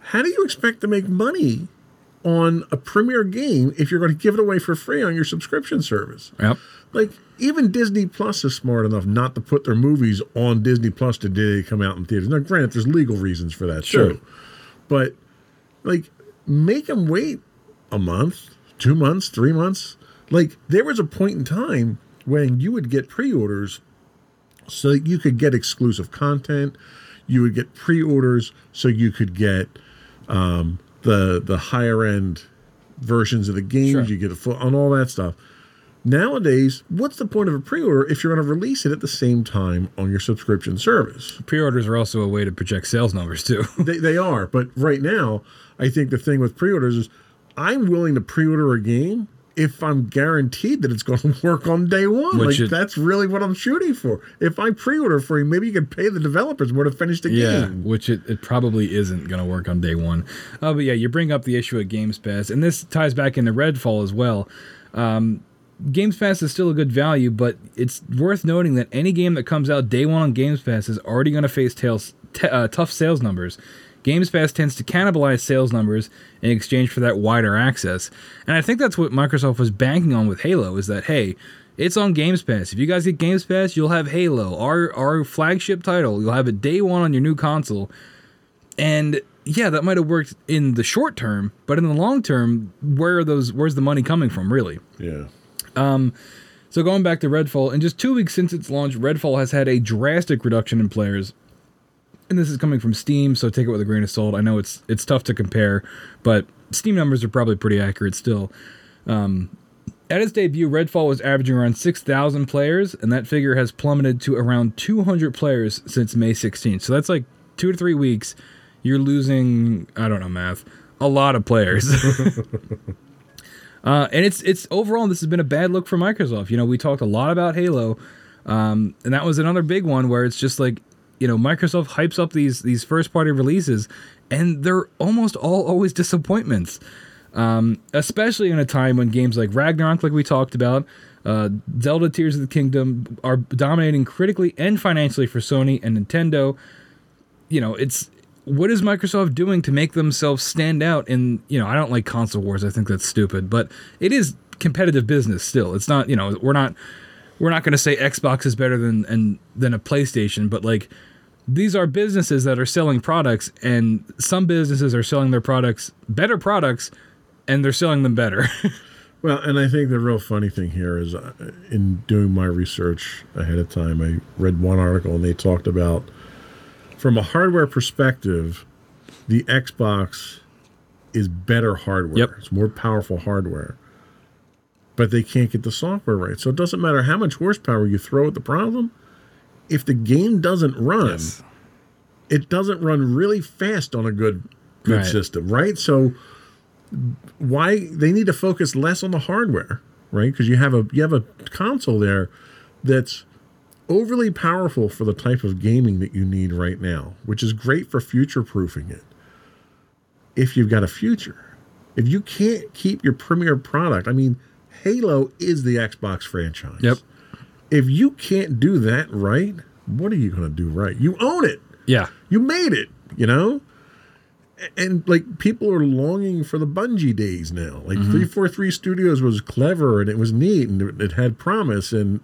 How do you expect to make money on a premier game if you're going to give it away for free on your subscription service? Yep. Like even Disney Plus is smart enough not to put their movies on Disney Plus the day they come out in theaters. Now, granted, there's legal reasons for that Sure. too, but like make them wait a month, two months, three months. Like there was a point in time when you would get pre-orders so that you could get exclusive content. You would get pre-orders so you could get um, the the higher end versions of the games. Sure. You get a full on all that stuff. Nowadays, what's the point of a pre-order if you're going to release it at the same time on your subscription service? Pre-orders are also a way to project sales numbers too. [LAUGHS] they, they are, but right now, I think the thing with pre-orders is I'm willing to pre-order a game if I'm guaranteed that it's [LAUGHS] going to work on day one. Which like it- that's really what I'm shooting for. If I pre-order for you, maybe you can pay the developers more to finish the Yeah, game. which it, it probably isn't going to work on day one. Uh, but yeah, you bring up the issue of Games Pass, and this ties back into Redfall as well. Um, Games Pass is still a good value, but it's worth noting that any game that comes out day one on Games Pass is already going to face t- uh, tough sales numbers. Games Pass tends to cannibalize sales numbers in exchange for that wider access. And I think that's what Microsoft was banking on with Halo is that, hey, it's on Games Pass. If you guys get Games Pass, you'll have Halo, our, our flagship title. You'll have it day one on your new console. And yeah, that might have worked in the short term, but in the long term, where are those where's the money coming from, really? Yeah. So going back to Redfall, in just two weeks since its launch, Redfall has had a drastic reduction in players. And this is coming from Steam, so take it with a grain of salt. I know it's it's tough to compare, but Steam numbers are probably pretty accurate still. Um, at its debut, Redfall was averaging around 6,000 players, and that figure has plummeted to around 200 players since May 16th. So that's like two to three weeks. You're losing, I don't know math, a lot of players. [LAUGHS] [LAUGHS] Uh, and it's it's overall this has been a bad look for Microsoft. You know, we talked a lot about Halo, um, and that was another big one where it's just like, you know, Microsoft hypes up these these first party releases, and they're almost all always disappointments. Um, especially in a time when games like Ragnarok, like we talked about, uh, Zelda Tears of the Kingdom are dominating critically and financially for Sony and Nintendo. You know, it's what is Microsoft doing to make themselves stand out in, you know, I don't like console wars. I think that's stupid, but it is competitive business still. It's not, you know, we're not we're not going to say Xbox is better than and than a PlayStation, but like these are businesses that are selling products and some businesses are selling their products better products and they're selling them better. [LAUGHS] Well, and I think the real funny thing here is uh, in doing my research ahead of time, I read one article and they talked about from a hardware perspective, the Xbox is better hardware. Yep. It's more powerful hardware. But they can't get the software right. So it doesn't matter how much horsepower you throw at the problem. If the game doesn't run, it doesn't run really fast on a good good Right. system, right? So why they need to focus less on the hardware, right? Because you have a you have a console there that's overly powerful for the type of gaming that you need right now, which is great for future proofing it. If you've got a future, if you can't keep your premier product, I mean, Halo is the Xbox franchise. Yep. If you can't do that right, what are you going to do right? You own it. yeah. You made it, you know? And like people are longing for the Bungie days now. Like mm-hmm. 343 Studios was clever and it was neat and it had promise and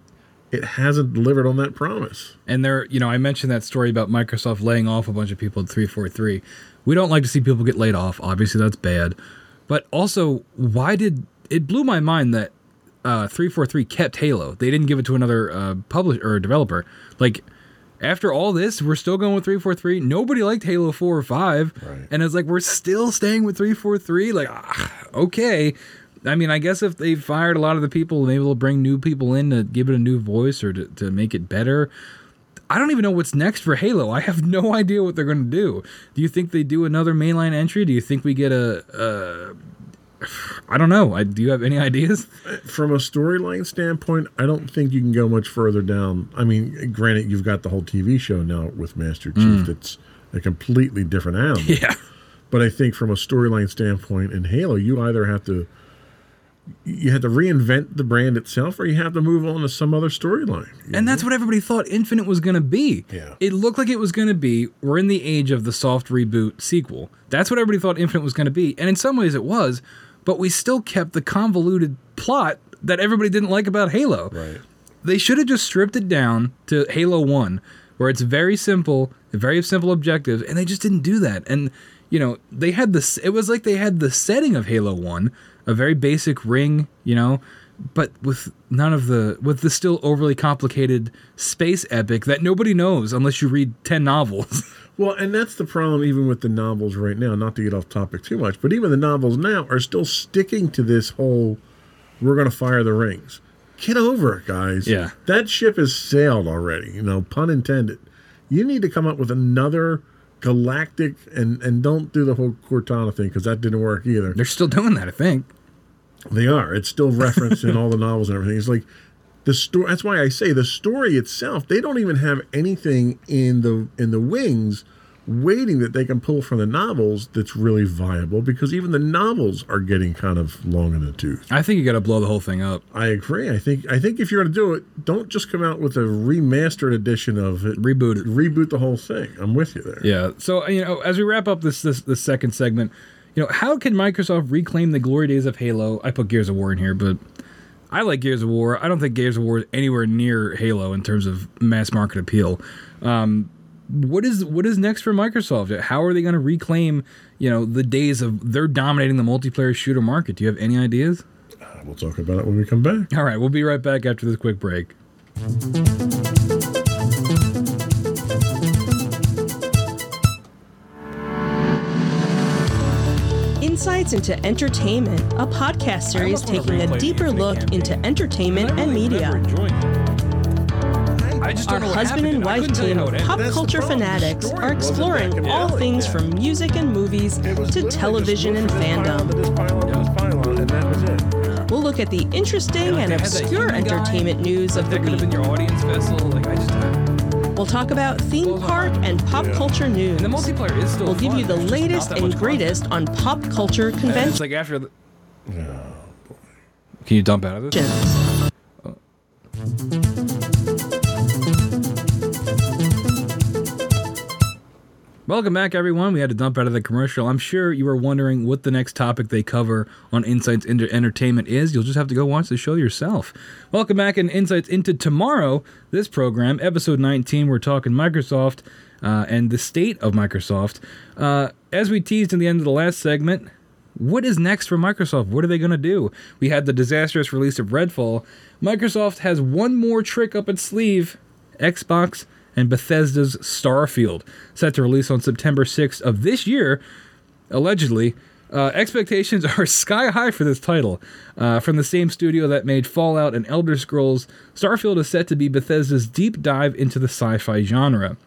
it hasn't delivered on that promise. And there, you know, I mentioned that story about Microsoft laying off a bunch of people at 343. We don't like to see people get laid off. Obviously, that's bad. But also, why did it blew my mind that uh, 343 kept Halo? They didn't give it to another uh, publisher or developer. Like, after all this, we're still going with 343. Nobody liked Halo 4 or 5. Right. And it's like, we're still staying with 343. Like, ah, okay. I mean, I guess if they fired a lot of the people, maybe they'll bring new people in to give it a new voice or to, to make it better. I don't even know what's next for Halo. I have no [LAUGHS] idea what they're going to do. Do you think they do another mainline entry? Do you think we get a? a [SIGHS] I don't know. I, do you have any [LAUGHS] ideas? From a storyline standpoint, I don't think you can go much further down. I mean, granted, you've got the whole TV show now with Master Chief mm. that's a completely different animal. [LAUGHS] Yeah. But I think from a storyline standpoint in Halo, you either have to you had to reinvent the brand itself or you have to move on to some other storyline. And that's what everybody thought Infinite was going to be. Yeah. It looked like it was going to be, we're in the age of the soft reboot sequel. That's what everybody thought Infinite was going to be. And in some ways it was, but we still kept the convoluted plot that everybody didn't like about Halo. Right. They should have just stripped it down to Halo 1, where it's very simple, very simple objectives, and they just didn't do that. And, you know, they had this, it was like they had the setting of Halo 1, a very basic ring, you know, but with none of the with the still overly complicated space epic that nobody knows unless you read 10 novels. [LAUGHS] Well, and that's the problem even with the novels right now, not to get off topic too much, but even the novels now are still sticking to this whole we're going to fire the rings. Get over it, guys. Yeah. That ship has sailed already, you know, pun intended. You need to come up with another galactic and and don't do the whole Cortana thing because that didn't work either. They're still doing that, I think. They are. It's still referenced in all the novels and everything. It's like the story. That's why I say the story itself. They don't even have anything in the in the wings waiting that they can pull from the novels that's really viable because even the novels are getting kind of long in the tooth. I think you got to blow the whole thing up. I agree. I think I think if you're going to do it, don't just come out with a remastered edition of it. Reboot it. Reboot the whole thing. I'm with you there. Yeah. So you know, as we wrap up this this, this second segment, you know, how can Microsoft reclaim the glory days of Halo? I put Gears of War in here, but I like Gears of War. I don't think Gears of War is anywhere near Halo in terms of mass market appeal. Um, what is what is next for Microsoft? How are they going to reclaim, you know, the days of they're dominating the multiplayer shooter market? Do you have any ideas? Uh, we'll talk about it when we come back. All right, we'll be right back after this quick break. Insights into Entertainment, a podcast series taking a deeper look into entertainment and media. Our husband and wife team of pop That's culture fanatics are exploring all compelling. things Yeah. from music and movies to television and move from this pile fandom. to this pile to this pile, and that was it. We'll look at the interesting and obscure entertainment news of the that could have been week. Your audience vessel. Like I just, We'll talk about theme park and pop Yeah. culture news. and the multiplayer is still. We'll give you the just latest and greatest on pop culture content. It's conventions. like after the. Can you dump out of this? Welcome back, everyone. We had to dump out of the commercial. I'm sure you were wondering what the next topic they cover on Insights into Entertainment is. You'll just have to go watch the show yourself. Welcome back and Insights into Tomorrow. This program, episode 19, we're talking Microsoft uh, and the state of Microsoft. Uh, as we teased in the end of the last segment, what is next for Microsoft? What are they going to do? We had the disastrous release of Redfall. Microsoft has one more trick up its sleeve Xbox and Bethesda's Starfield, set to release on September 6th of this year, allegedly. Uh, expectations [LAUGHS] are sky high for this title. Uh, from the same studio that made Fallout and Elder Scrolls, Starfield is set to be Bethesda's deep dive into the sci fi genre.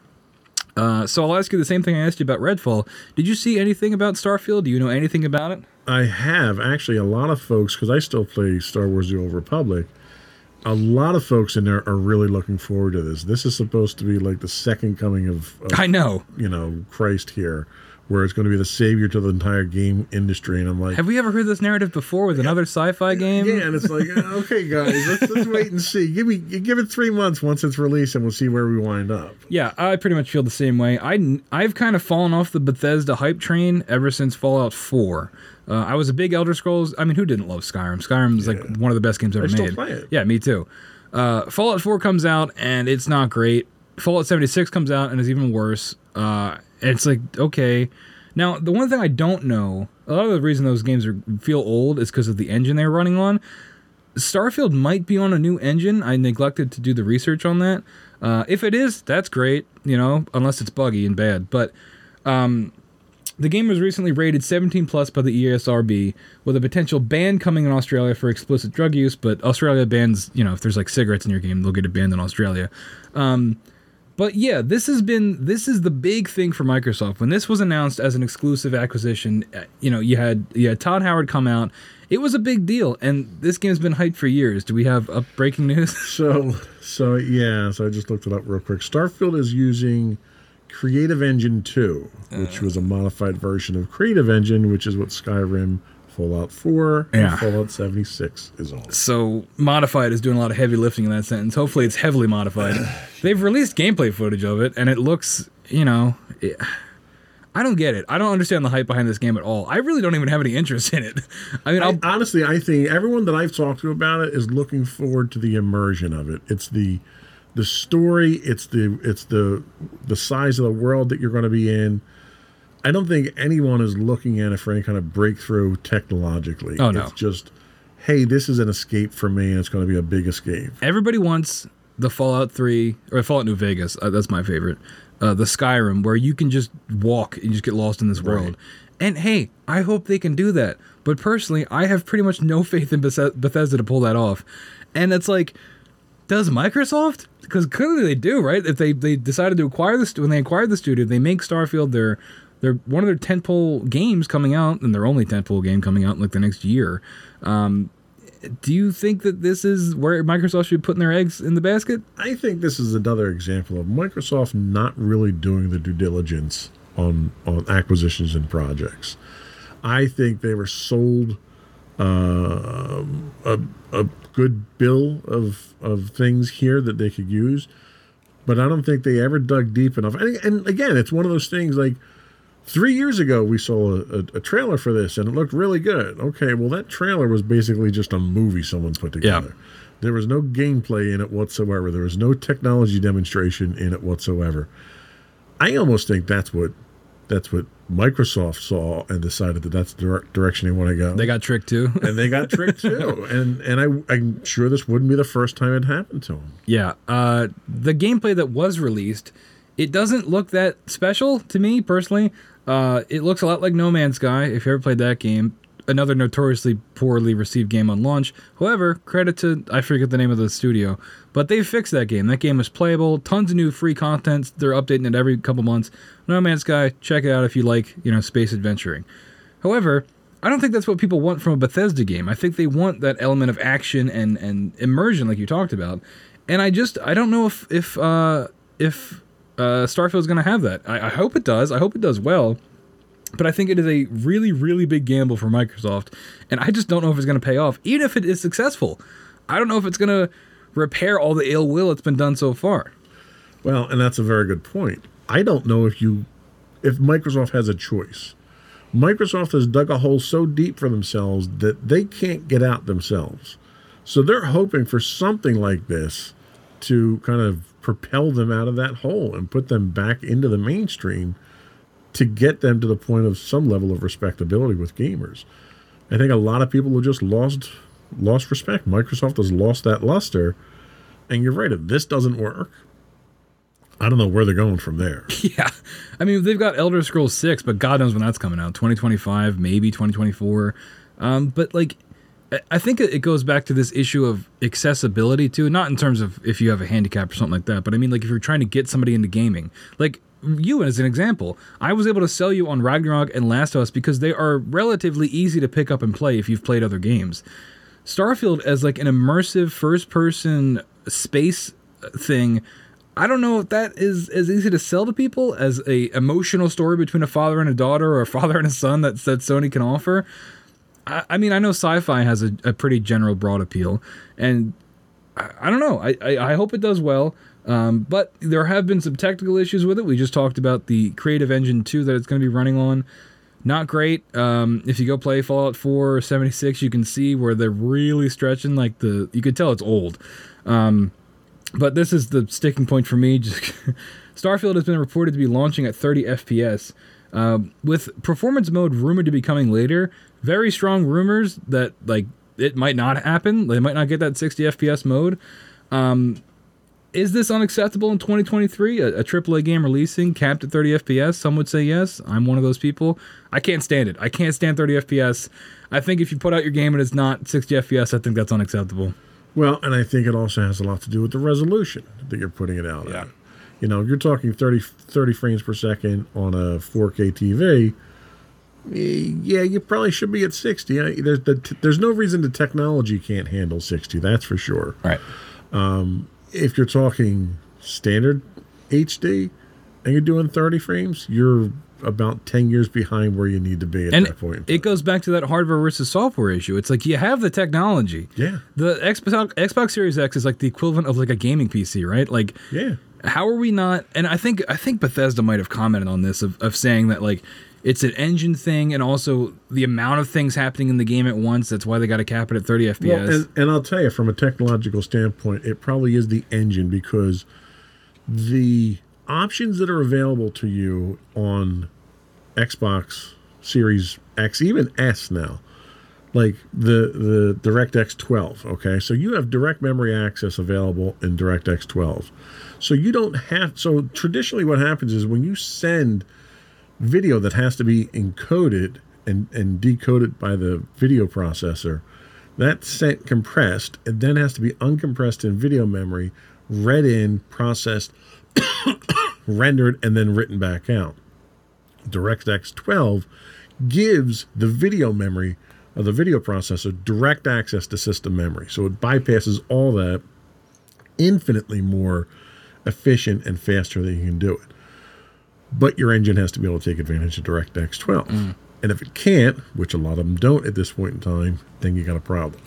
Uh, so I'll ask you the same thing I asked you about Redfall. Did you see anything about Starfield? Do you know anything about it? I have actually a lot of folks because I still play Star Wars: The Old Republic. A lot of folks in there are really looking forward to this. This is supposed to be like the second coming of, of I know. you know Christ here, where it's going to be the savior to the entire game industry. And I'm like, Have we ever heard this narrative before with another sci-fi game? yeah, and it's like, [LAUGHS] uh, okay, guys, let's, let's wait and see. Give me, give it three months once it's released, and we'll see where we wind up. Yeah, I pretty much feel the same way. I I've kind of fallen off the Bethesda hype train ever since Fallout 4. Uh, I was a big Elder Scrolls. I mean, who didn't love Skyrim? Skyrim is like one of the best games ever still made. play it. Yeah, me too. Uh, Fallout 4 comes out and it's not great. Fallout 76 comes out and is even worse. Uh, and it's like okay. Now, the one thing I don't know, a lot of the reason those games are, feel old is because of the engine they're running on. Starfield might be on a new engine. I neglected to do the research on that. Uh, if it is, that's great, you know, unless it's buggy and bad. But um, the game was recently rated 17 plus by the ESRB, with a potential ban coming in Australia for explicit drug use. But Australia bans, you know, if there's like cigarettes in your game, they'll get it banned in Australia. Um, but yeah, this has been this is the big thing for Microsoft. When this was announced as an exclusive acquisition, uh, you know, you had you had Todd Howard come out. It was a big deal, and this game's been hyped for years. Do we have up breaking news? So, so yeah, so I just looked it up real quick. Starfield is using Creative Engine 2, which uh. was a modified version of Creative Engine, which is what Skyrim, Fallout 4, Yeah. and Fallout 76 is on. So modified is doing a lot of heavy lifting in that sentence. Hopefully, it's heavily modified. [SIGHS] They've released gameplay footage of it, and it looks, you know, it, I don't get it. I don't understand the hype behind this game at all. I really don't even have any interest in it. [LAUGHS] I mean, I, honestly, I think everyone that I've talked to about it is looking forward to the immersion of it. It's the the story. It's the it's the the size of the world that you're going to be in. I don't think anyone is looking at it for any kind of breakthrough technologically. Oh, no. It's just, hey, this is an escape for me, and it's going to be a big escape. Everybody wants the Fallout 3 or Fallout New Vegas. Uh, that's my favorite. Uh, the Skyrim, where you can just walk and just get lost in this world. And hey, I hope they can do that. But personally, I have pretty much no [LAUGHS] faith in Bethes- Bethesda to pull that off. And it's like, does Microsoft? Because clearly they do, right? If they, they decided to acquire this when they acquired the studio, they make Starfield their their one of their tentpole games coming out, and their only tentpole game coming out in like the next year. Um, do you think that this is where Microsoft should be putting their eggs in the basket? I think this is another example of Microsoft not really doing the due diligence on on acquisitions and projects. I think they were sold uh, a, a good bill of of things here that they could use, but I don't think they ever dug deep enough. And, and again, it's one of those things like three years ago we saw a, a, a trailer for this and it looked really good. Okay, well that trailer was basically just a movie someone's put together. There was no gameplay in it whatsoever. There was no technology demonstration in it whatsoever. I almost think that's what that's what Microsoft saw and decided that that's the dire- direction they want to go. They got tricked too. [LAUGHS] and they got tricked too. [LAUGHS] And and I I'm sure this wouldn't be the first time it happened to them. yeah. Uh, the gameplay that was released, it doesn't look that special to me personally. Uh, it looks a lot like No Man's Sky. If you ever played that game, another notoriously poorly received game on launch. However, credit to I forget the name of the studio, but they fixed that game. That game is playable. Tons of new free content. They're updating it every couple months. No Man's Sky, check it out if you like, you know, space adventuring. However, I don't think that's what people want from a Bethesda game. I think they want that element of action and and immersion, like you talked about. And I just I don't know if if uh, if uh, Starfield's going to have that. I, I hope it does. I hope it does well. But I think it is a really really big gamble for Microsoft, and I just don't know if it's going to pay off. Even if it is successful, I don't know if it's going to repair all the ill will that's been done so far. Well, and that's a very good point. I don't know if you if Microsoft has a choice. Microsoft has dug a hole so deep for themselves that they can't get out themselves. So they're hoping for something like this to kind of propel them out of that hole and put them back into the mainstream to get them to the point of some level of respectability with gamers. I think a lot of people have just lost lost respect. Microsoft has lost that luster. And you're right, if this doesn't work, I don't know where they're going from there. [LAUGHS] Yeah. I mean, they've got Elder Scrolls 6, but God knows when that's coming out. 2025, maybe 2024. Um, but, like, I- I think it goes back to this issue of accessibility, too. Not in terms of if you have a handicap or something like that, but I mean, like, if you're trying to get somebody into gaming. Like, you as an example, I was able to sell you on Ragnarok and Last of Us because they are relatively easy to pick up and play if you've played other games. Starfield as like an immersive first person space thing I don't know if that is as easy to sell to people as a emotional story between a father and a daughter or a [LAUGHS] father and a son that, that Sony can offer. I, I mean, I know sci-fi has a, a pretty general broad appeal, and I, I don't know. I, I, I hope it does well. Um, but there have been some technical issues with it. We just talked about the Creative Engine 2 that it's going to be running on. Not great. Um, if you go play Fallout 4 or 76, you can see where they're really stretching. Like the, you could tell it's old. Um, but this is the sticking point for me. [LAUGHS] Just Starfield has been reported to be launching at 30 FPS, uh, with performance mode rumored to be coming later. Very strong rumors that like it might not happen. They might not get that 60 FPS mode. Um, is this unacceptable in 2023? A, a AAA game releasing capped at 30 FPS? Some would say yes. I'm one of those people. I can't stand it. I can't stand 30 FPS. I think if you put out your game and it's not 60 FPS, I think that's unacceptable. Well, and I think it also has a lot to do with the resolution that you're putting it out Yeah. at. You know, you're talking 30, 30 frames per second on a 4K TV, yeah, you probably should be at 60. There's, the, there's no reason the technology can't handle 60, that's for sure. Right. Um, If you're talking standard HD and you're doing 30 frames, you're about 10 years behind where you need to be at and that point. it goes back to that hardware versus software issue. It's like you have the technology. Yeah. The Xbox Xbox Series X is like the equivalent of like a gaming PC, right? Like yeah. how are we not and I think I think Bethesda might have commented on this of, of saying that like it's an engine thing and also the amount of things happening in the game at once. That's why they got to cap it at 30 FPS. Well, and, and I'll tell you, from a technological standpoint, it probably is the engine because the options that are available to you on Xbox Series X, even S now, like the the DirectX 12. Okay, so you have direct memory access available in DirectX 12. So you don't have. So traditionally, what happens is when you send video that has to be encoded and and decoded by the video processor, that's sent compressed. It then has to be uncompressed in video memory, read in, processed, [COUGHS] rendered, and then written back out. DirectX 12 gives the video memory of the video processor direct access to system memory. So it bypasses all that infinitely more efficient and faster than you can do it. But your engine has to be able to take advantage of DirectX 12. And if it can't, which a lot of them don't at this point in time, then you got a problem.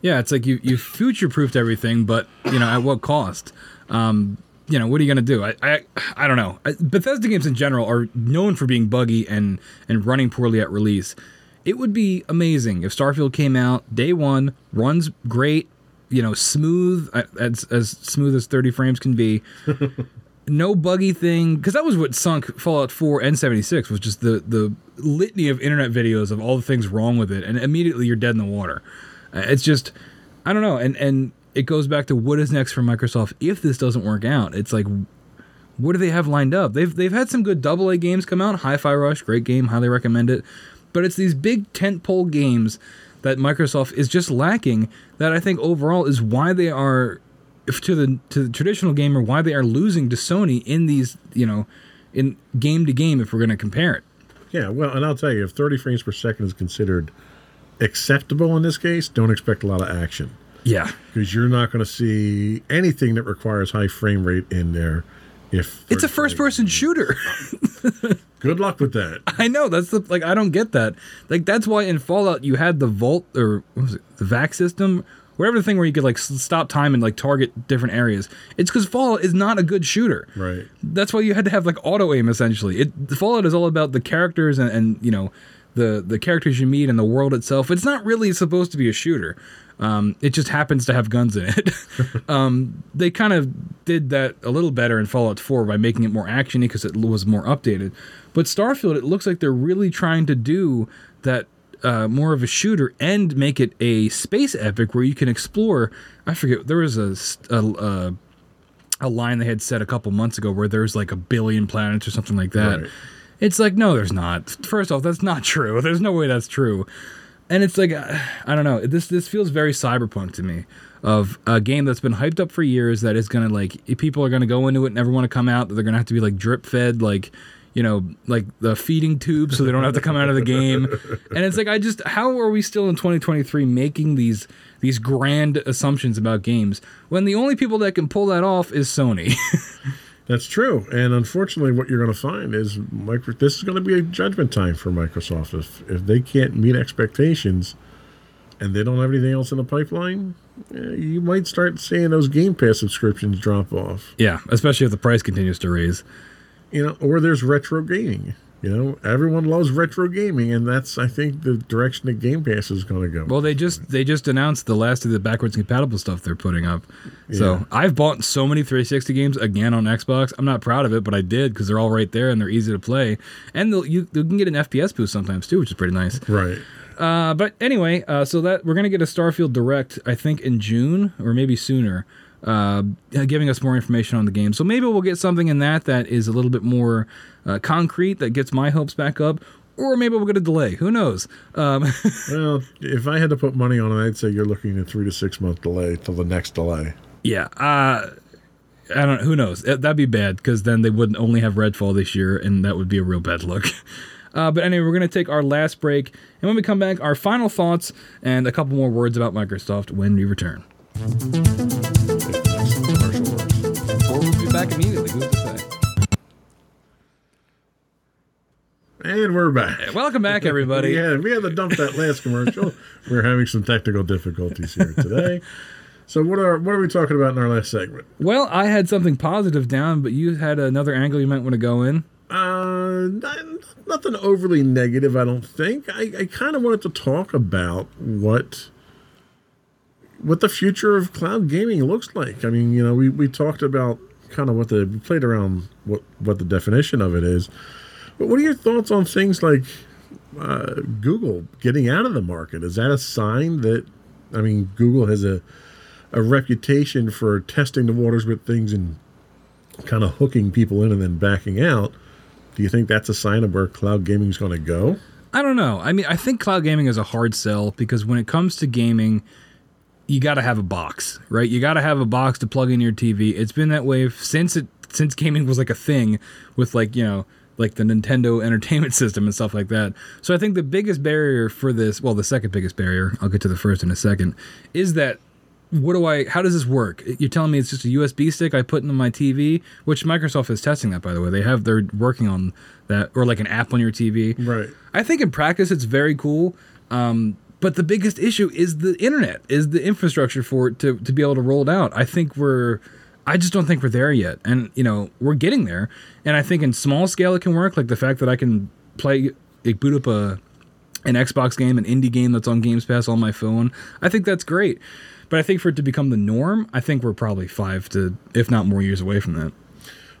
Yeah, it's like you you future proofed everything, but you know at what cost? Um, you know what are you gonna do? I I, I don't know. I, Bethesda games in general are known for being buggy and and running poorly at release. It would be amazing if Starfield came out day one, runs great, you know, smooth as as smooth as thirty frames can be. [LAUGHS] no buggy thing because that was what sunk Fallout 4 and 76 was just the the litany of internet videos of all the things wrong with it, and immediately you're dead in the water. Uh, It's just I don't know, and and it goes back to what is next for Microsoft if this doesn't work out. It's like what do they have lined up? They've they've had some good double A games come out. Hi-Fi Rush, great game, highly recommend it. But it's these big tentpole games that Microsoft is just lacking. That I think overall is why they are if to the to the traditional gamer why they are losing to Sony in these you know in game to game if we're going to compare it. Yeah, well, and I'll tell you, if 30 frames per second is considered acceptable in this case, don't expect a lot of action Yeah, because you're not going to see anything that requires high frame rate in there. If it's a first person shooter. [LAUGHS] Good luck with that. I know that's the like I don't get that. Like that's why in Fallout you had the Vault or what was it the VATS system, whatever the thing where you could like stop time and like target different areas. It's because Fallout is not a good shooter. Right. That's why you had to have like auto aim essentially. It Fallout is all about the characters and, and you know the the characters you meet and the world itself. It's not really supposed to be a shooter. Um, it just happens to have guns in it. [LAUGHS] um, they kind of did that a little better in Fallout 4 by making it more actiony because it was more updated. But Starfield, it looks like they're really trying to do that uh, more of a shooter and make it a space epic where you can explore. I forget there was a a line they had said a couple months ago where there's like a billion planets or something like that. Right. It's like no, there's not. First off, that's not [LAUGHS] true. There's no way that's true. And it's like uh, I don't know. This this feels very cyberpunk to me. Of a game that's been hyped up for years that is gonna like people are gonna go into it and never want to come out. That they're gonna have to be like drip fed like you know like the feeding tube so they don't have to come out of the game. And it's like I just how are we still in 2023 making these these grand assumptions about games when the only people that can pull that off is Sony. [LAUGHS] That's true. And unfortunately, what you're going to find is micro, this is going to be a judgment time for Microsoft. If, if they can't meet expectations and they don't have anything else in the pipeline, eh, you might start seeing those Game Pass subscriptions drop off. yeah, especially if the price continues to raise. You know, or there's retro gaming. You know, everyone loves retro gaming, and that's I think the direction that Game Pass is going to go. Well, they just they just announced the last of the backwards compatible stuff they're putting up. Yeah. So I've bought so many 360 games again on Xbox. I'm not proud of it, but I did because they're all right there and they're easy to play. And they'll, you, you can get an FPS boost sometimes too, which is pretty nice. right. Uh, but anyway, uh, so that we're gonna get a Starfield Direct, I think in June or maybe sooner, uh, giving us more information on the game. So maybe we'll get something in that that is a little bit more uh, concrete that gets my hopes back up. Or maybe we'll get a delay. Who knows? Um, [LAUGHS] Well, if I had to put money on it, I'd say you're looking at three to six month delay till the next delay. yeah. Uh, I don't. Who knows? That- That'd be bad because then they wouldn't only have Redfall this year, and that would be a real bad look. [LAUGHS] Uh, but anyway, we're going to take our last break. And when we come back, our final thoughts and a couple more words about Microsoft when we return. Commercial works. Or we'll be back immediately. Who's to say? And we're back. Welcome back, everybody. We had, we had to dump that last commercial. [LAUGHS] We're having some technical difficulties here today. So what are what are we talking about in our last segment? Well, I had something positive down, but you had another angle you might want to go in. Uh, not, nothing overly negative, I don't think. I, I kind of wanted to talk about what what the future of cloud gaming looks like. I mean, you know, we, we talked about kind of what the played around what what the definition of it is, But what are your thoughts on things like uh, Google getting out of the market? Is that a sign that, I mean, Google has a a reputation for testing the waters with things and kind of hooking people in and then backing out. Do you think that's a sign of where cloud gaming is going to go? I don't know. I mean, I think cloud gaming is a hard sell because when it comes to gaming, you got to have a box, right? You got to have a box to plug in your TV. It's been that way since it since gaming was like a thing with like, you know, like the Nintendo [LAUGHS] Entertainment System and stuff like that. So I think the biggest barrier for this, well, the second biggest barrier, I'll get to the first in a second, is that what do I? How does this work? You're telling me it's just a USB stick I put into my TV, which Microsoft is testing that by the way. They have they're working on that, or like an app on your TV. Right. I think in practice it's very cool. Um, but the biggest issue is the internet, is the infrastructure for it to to be able to roll it out. I think we're I just don't think we're there yet. And, you know, we're getting there. And I think in small scale it can work. Like the fact that I can play, like, boot up a an Xbox game, an indie game that's on Games Pass on my phone. I think that's great. But I think for it to become the norm, I think we're probably five to, if not more years away from that.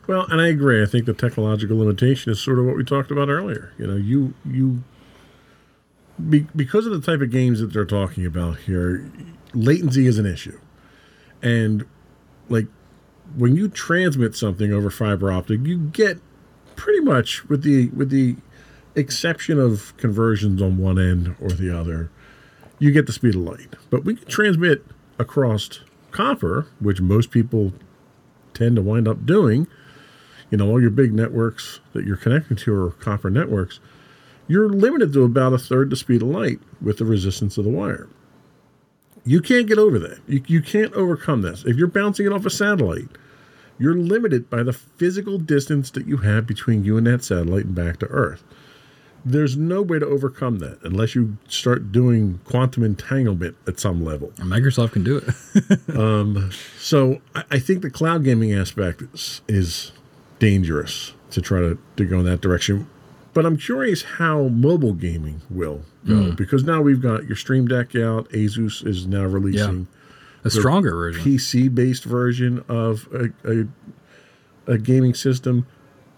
Well, and I agree. I think the technological limitation is sort of what we talked about earlier. You know, you you be, because of the type of games that they're talking about here, latency is an issue, and like when you transmit something over fiber optic, you get pretty much with the with the exception of conversions on one end or the other, you get the speed of light. But we can transmit across copper, which most people tend to wind up doing. You know, all your big networks that you're connecting to are copper networks. You're limited to about a third the speed of light with the resistance of the wire. You can't get over that. You, you can't overcome this. If you're bouncing it off a satellite, you're limited by the physical distance that you have between you and that satellite and back to Earth. There's no way to overcome that unless you start doing quantum entanglement at some level. [LAUGHS] Microsoft can do it. [LAUGHS] um, so I, I, think the cloud gaming aspect is, is dangerous to try to, to go in that direction. But I'm curious how mobile gaming will go mm. because now we've got your Steam Deck out. Asus is now releasing yeah. a stronger version, PC based version of a, a, a gaming system.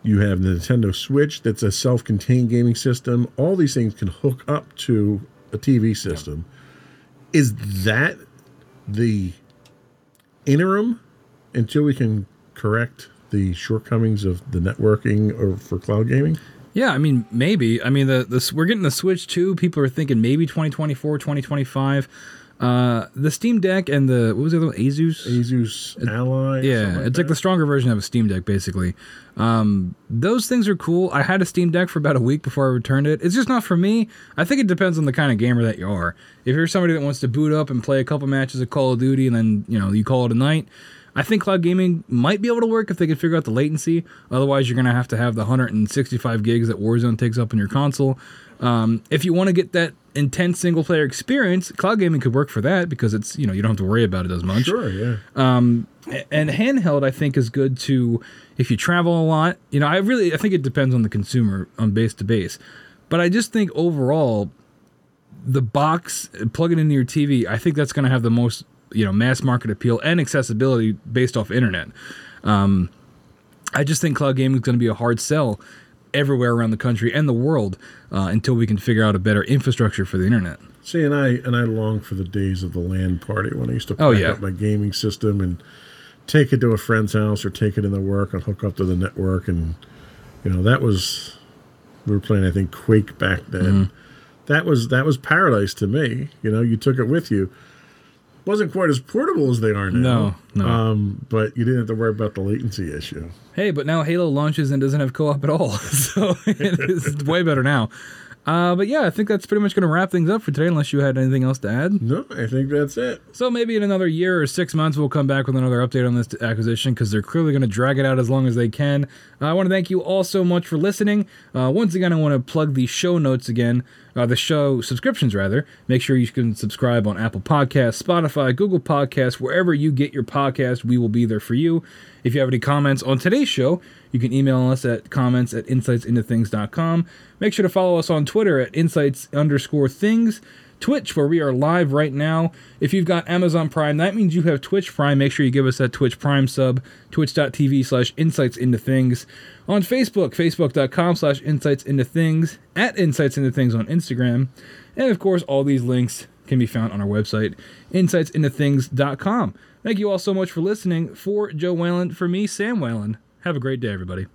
You have the Nintendo Switch that's a self contained gaming system. All these things can hook up to a TV system. Yeah. Is that the interim until we can correct the shortcomings of the networking or for cloud gaming? Yeah, I mean, maybe. I mean, the, the we're getting the Switch 2. People are thinking maybe 2024, 2025. Uh, the Steam Deck and the what was the other one? Asus? Asus Ally. Yeah, like it's that. like the stronger version of a Steam Deck, basically. Um, those things are cool. I had a Steam Deck for about a week before I returned it. It's just not for me. I think it depends on the kind of gamer that you are. If you're somebody that wants to boot up and play a couple matches of Call of Duty and then you know you call it a night, I think cloud gaming might be able to work if they can figure out the latency. Otherwise, you're going to have to have the 165 gigs that Warzone takes up in your console. Um, if you want to get that intense single player experience, cloud gaming could work for that because it's you know you don't have to worry about it as much. Sure, yeah. Um, and handheld, I think, is good to if you travel a lot. You know, I really I think it depends on the consumer on base to base, but I just think overall, the box plug it into your TV. I think that's going to have the most you know mass market appeal and accessibility based off internet. Um, I just think cloud gaming is going to be a hard sell everywhere around the country and the world uh, until we can figure out a better infrastructure for the internet. See, and I and I long for the days of the LAN party when I used to oh, pack oh, yeah. up my gaming system and take it to a friend's house or take it in the work and hook up to the network and you know that was we were playing I think Quake back then. Mm-hmm. That was that was paradise to me. You know, you took it with you wasn't quite as portable as they are now. No, no. Um, but you didn't have to worry about the latency issue. Hey, but now Halo launches and doesn't have co-op at all, [LAUGHS] so it's way better now. Uh, but yeah, I think that's pretty much going to wrap things up for today, unless you had anything else to add. No, I think that's it. So maybe in another year or six months, we'll come back with another update on this acquisition because they're clearly going to drag it out as long as they can. Uh, I want to thank you all so much for listening. Uh, once again, I want to plug the show notes again, uh, the show subscriptions rather. Make sure you can subscribe on Apple Podcasts, Spotify, Google Podcasts, wherever you get your podcast. We will be there for you. If you have any comments on today's show, you can email us at comments at insightsintothings.com. Make sure to follow us on Twitter at insights underscore things. Twitch, where we are live right now. If you've got Amazon Prime, that means you have Twitch Prime. Make sure you give us that Twitch Prime sub, twitch.tv slash insights into things. On Facebook, facebook.com slash insights into things, at insights into things on Instagram. And of course, all these links can be found on our website, insightsintothings.com. Thank you all so much for listening. For Joe Whalen, for me, Sam Whalen. Have a great day, everybody.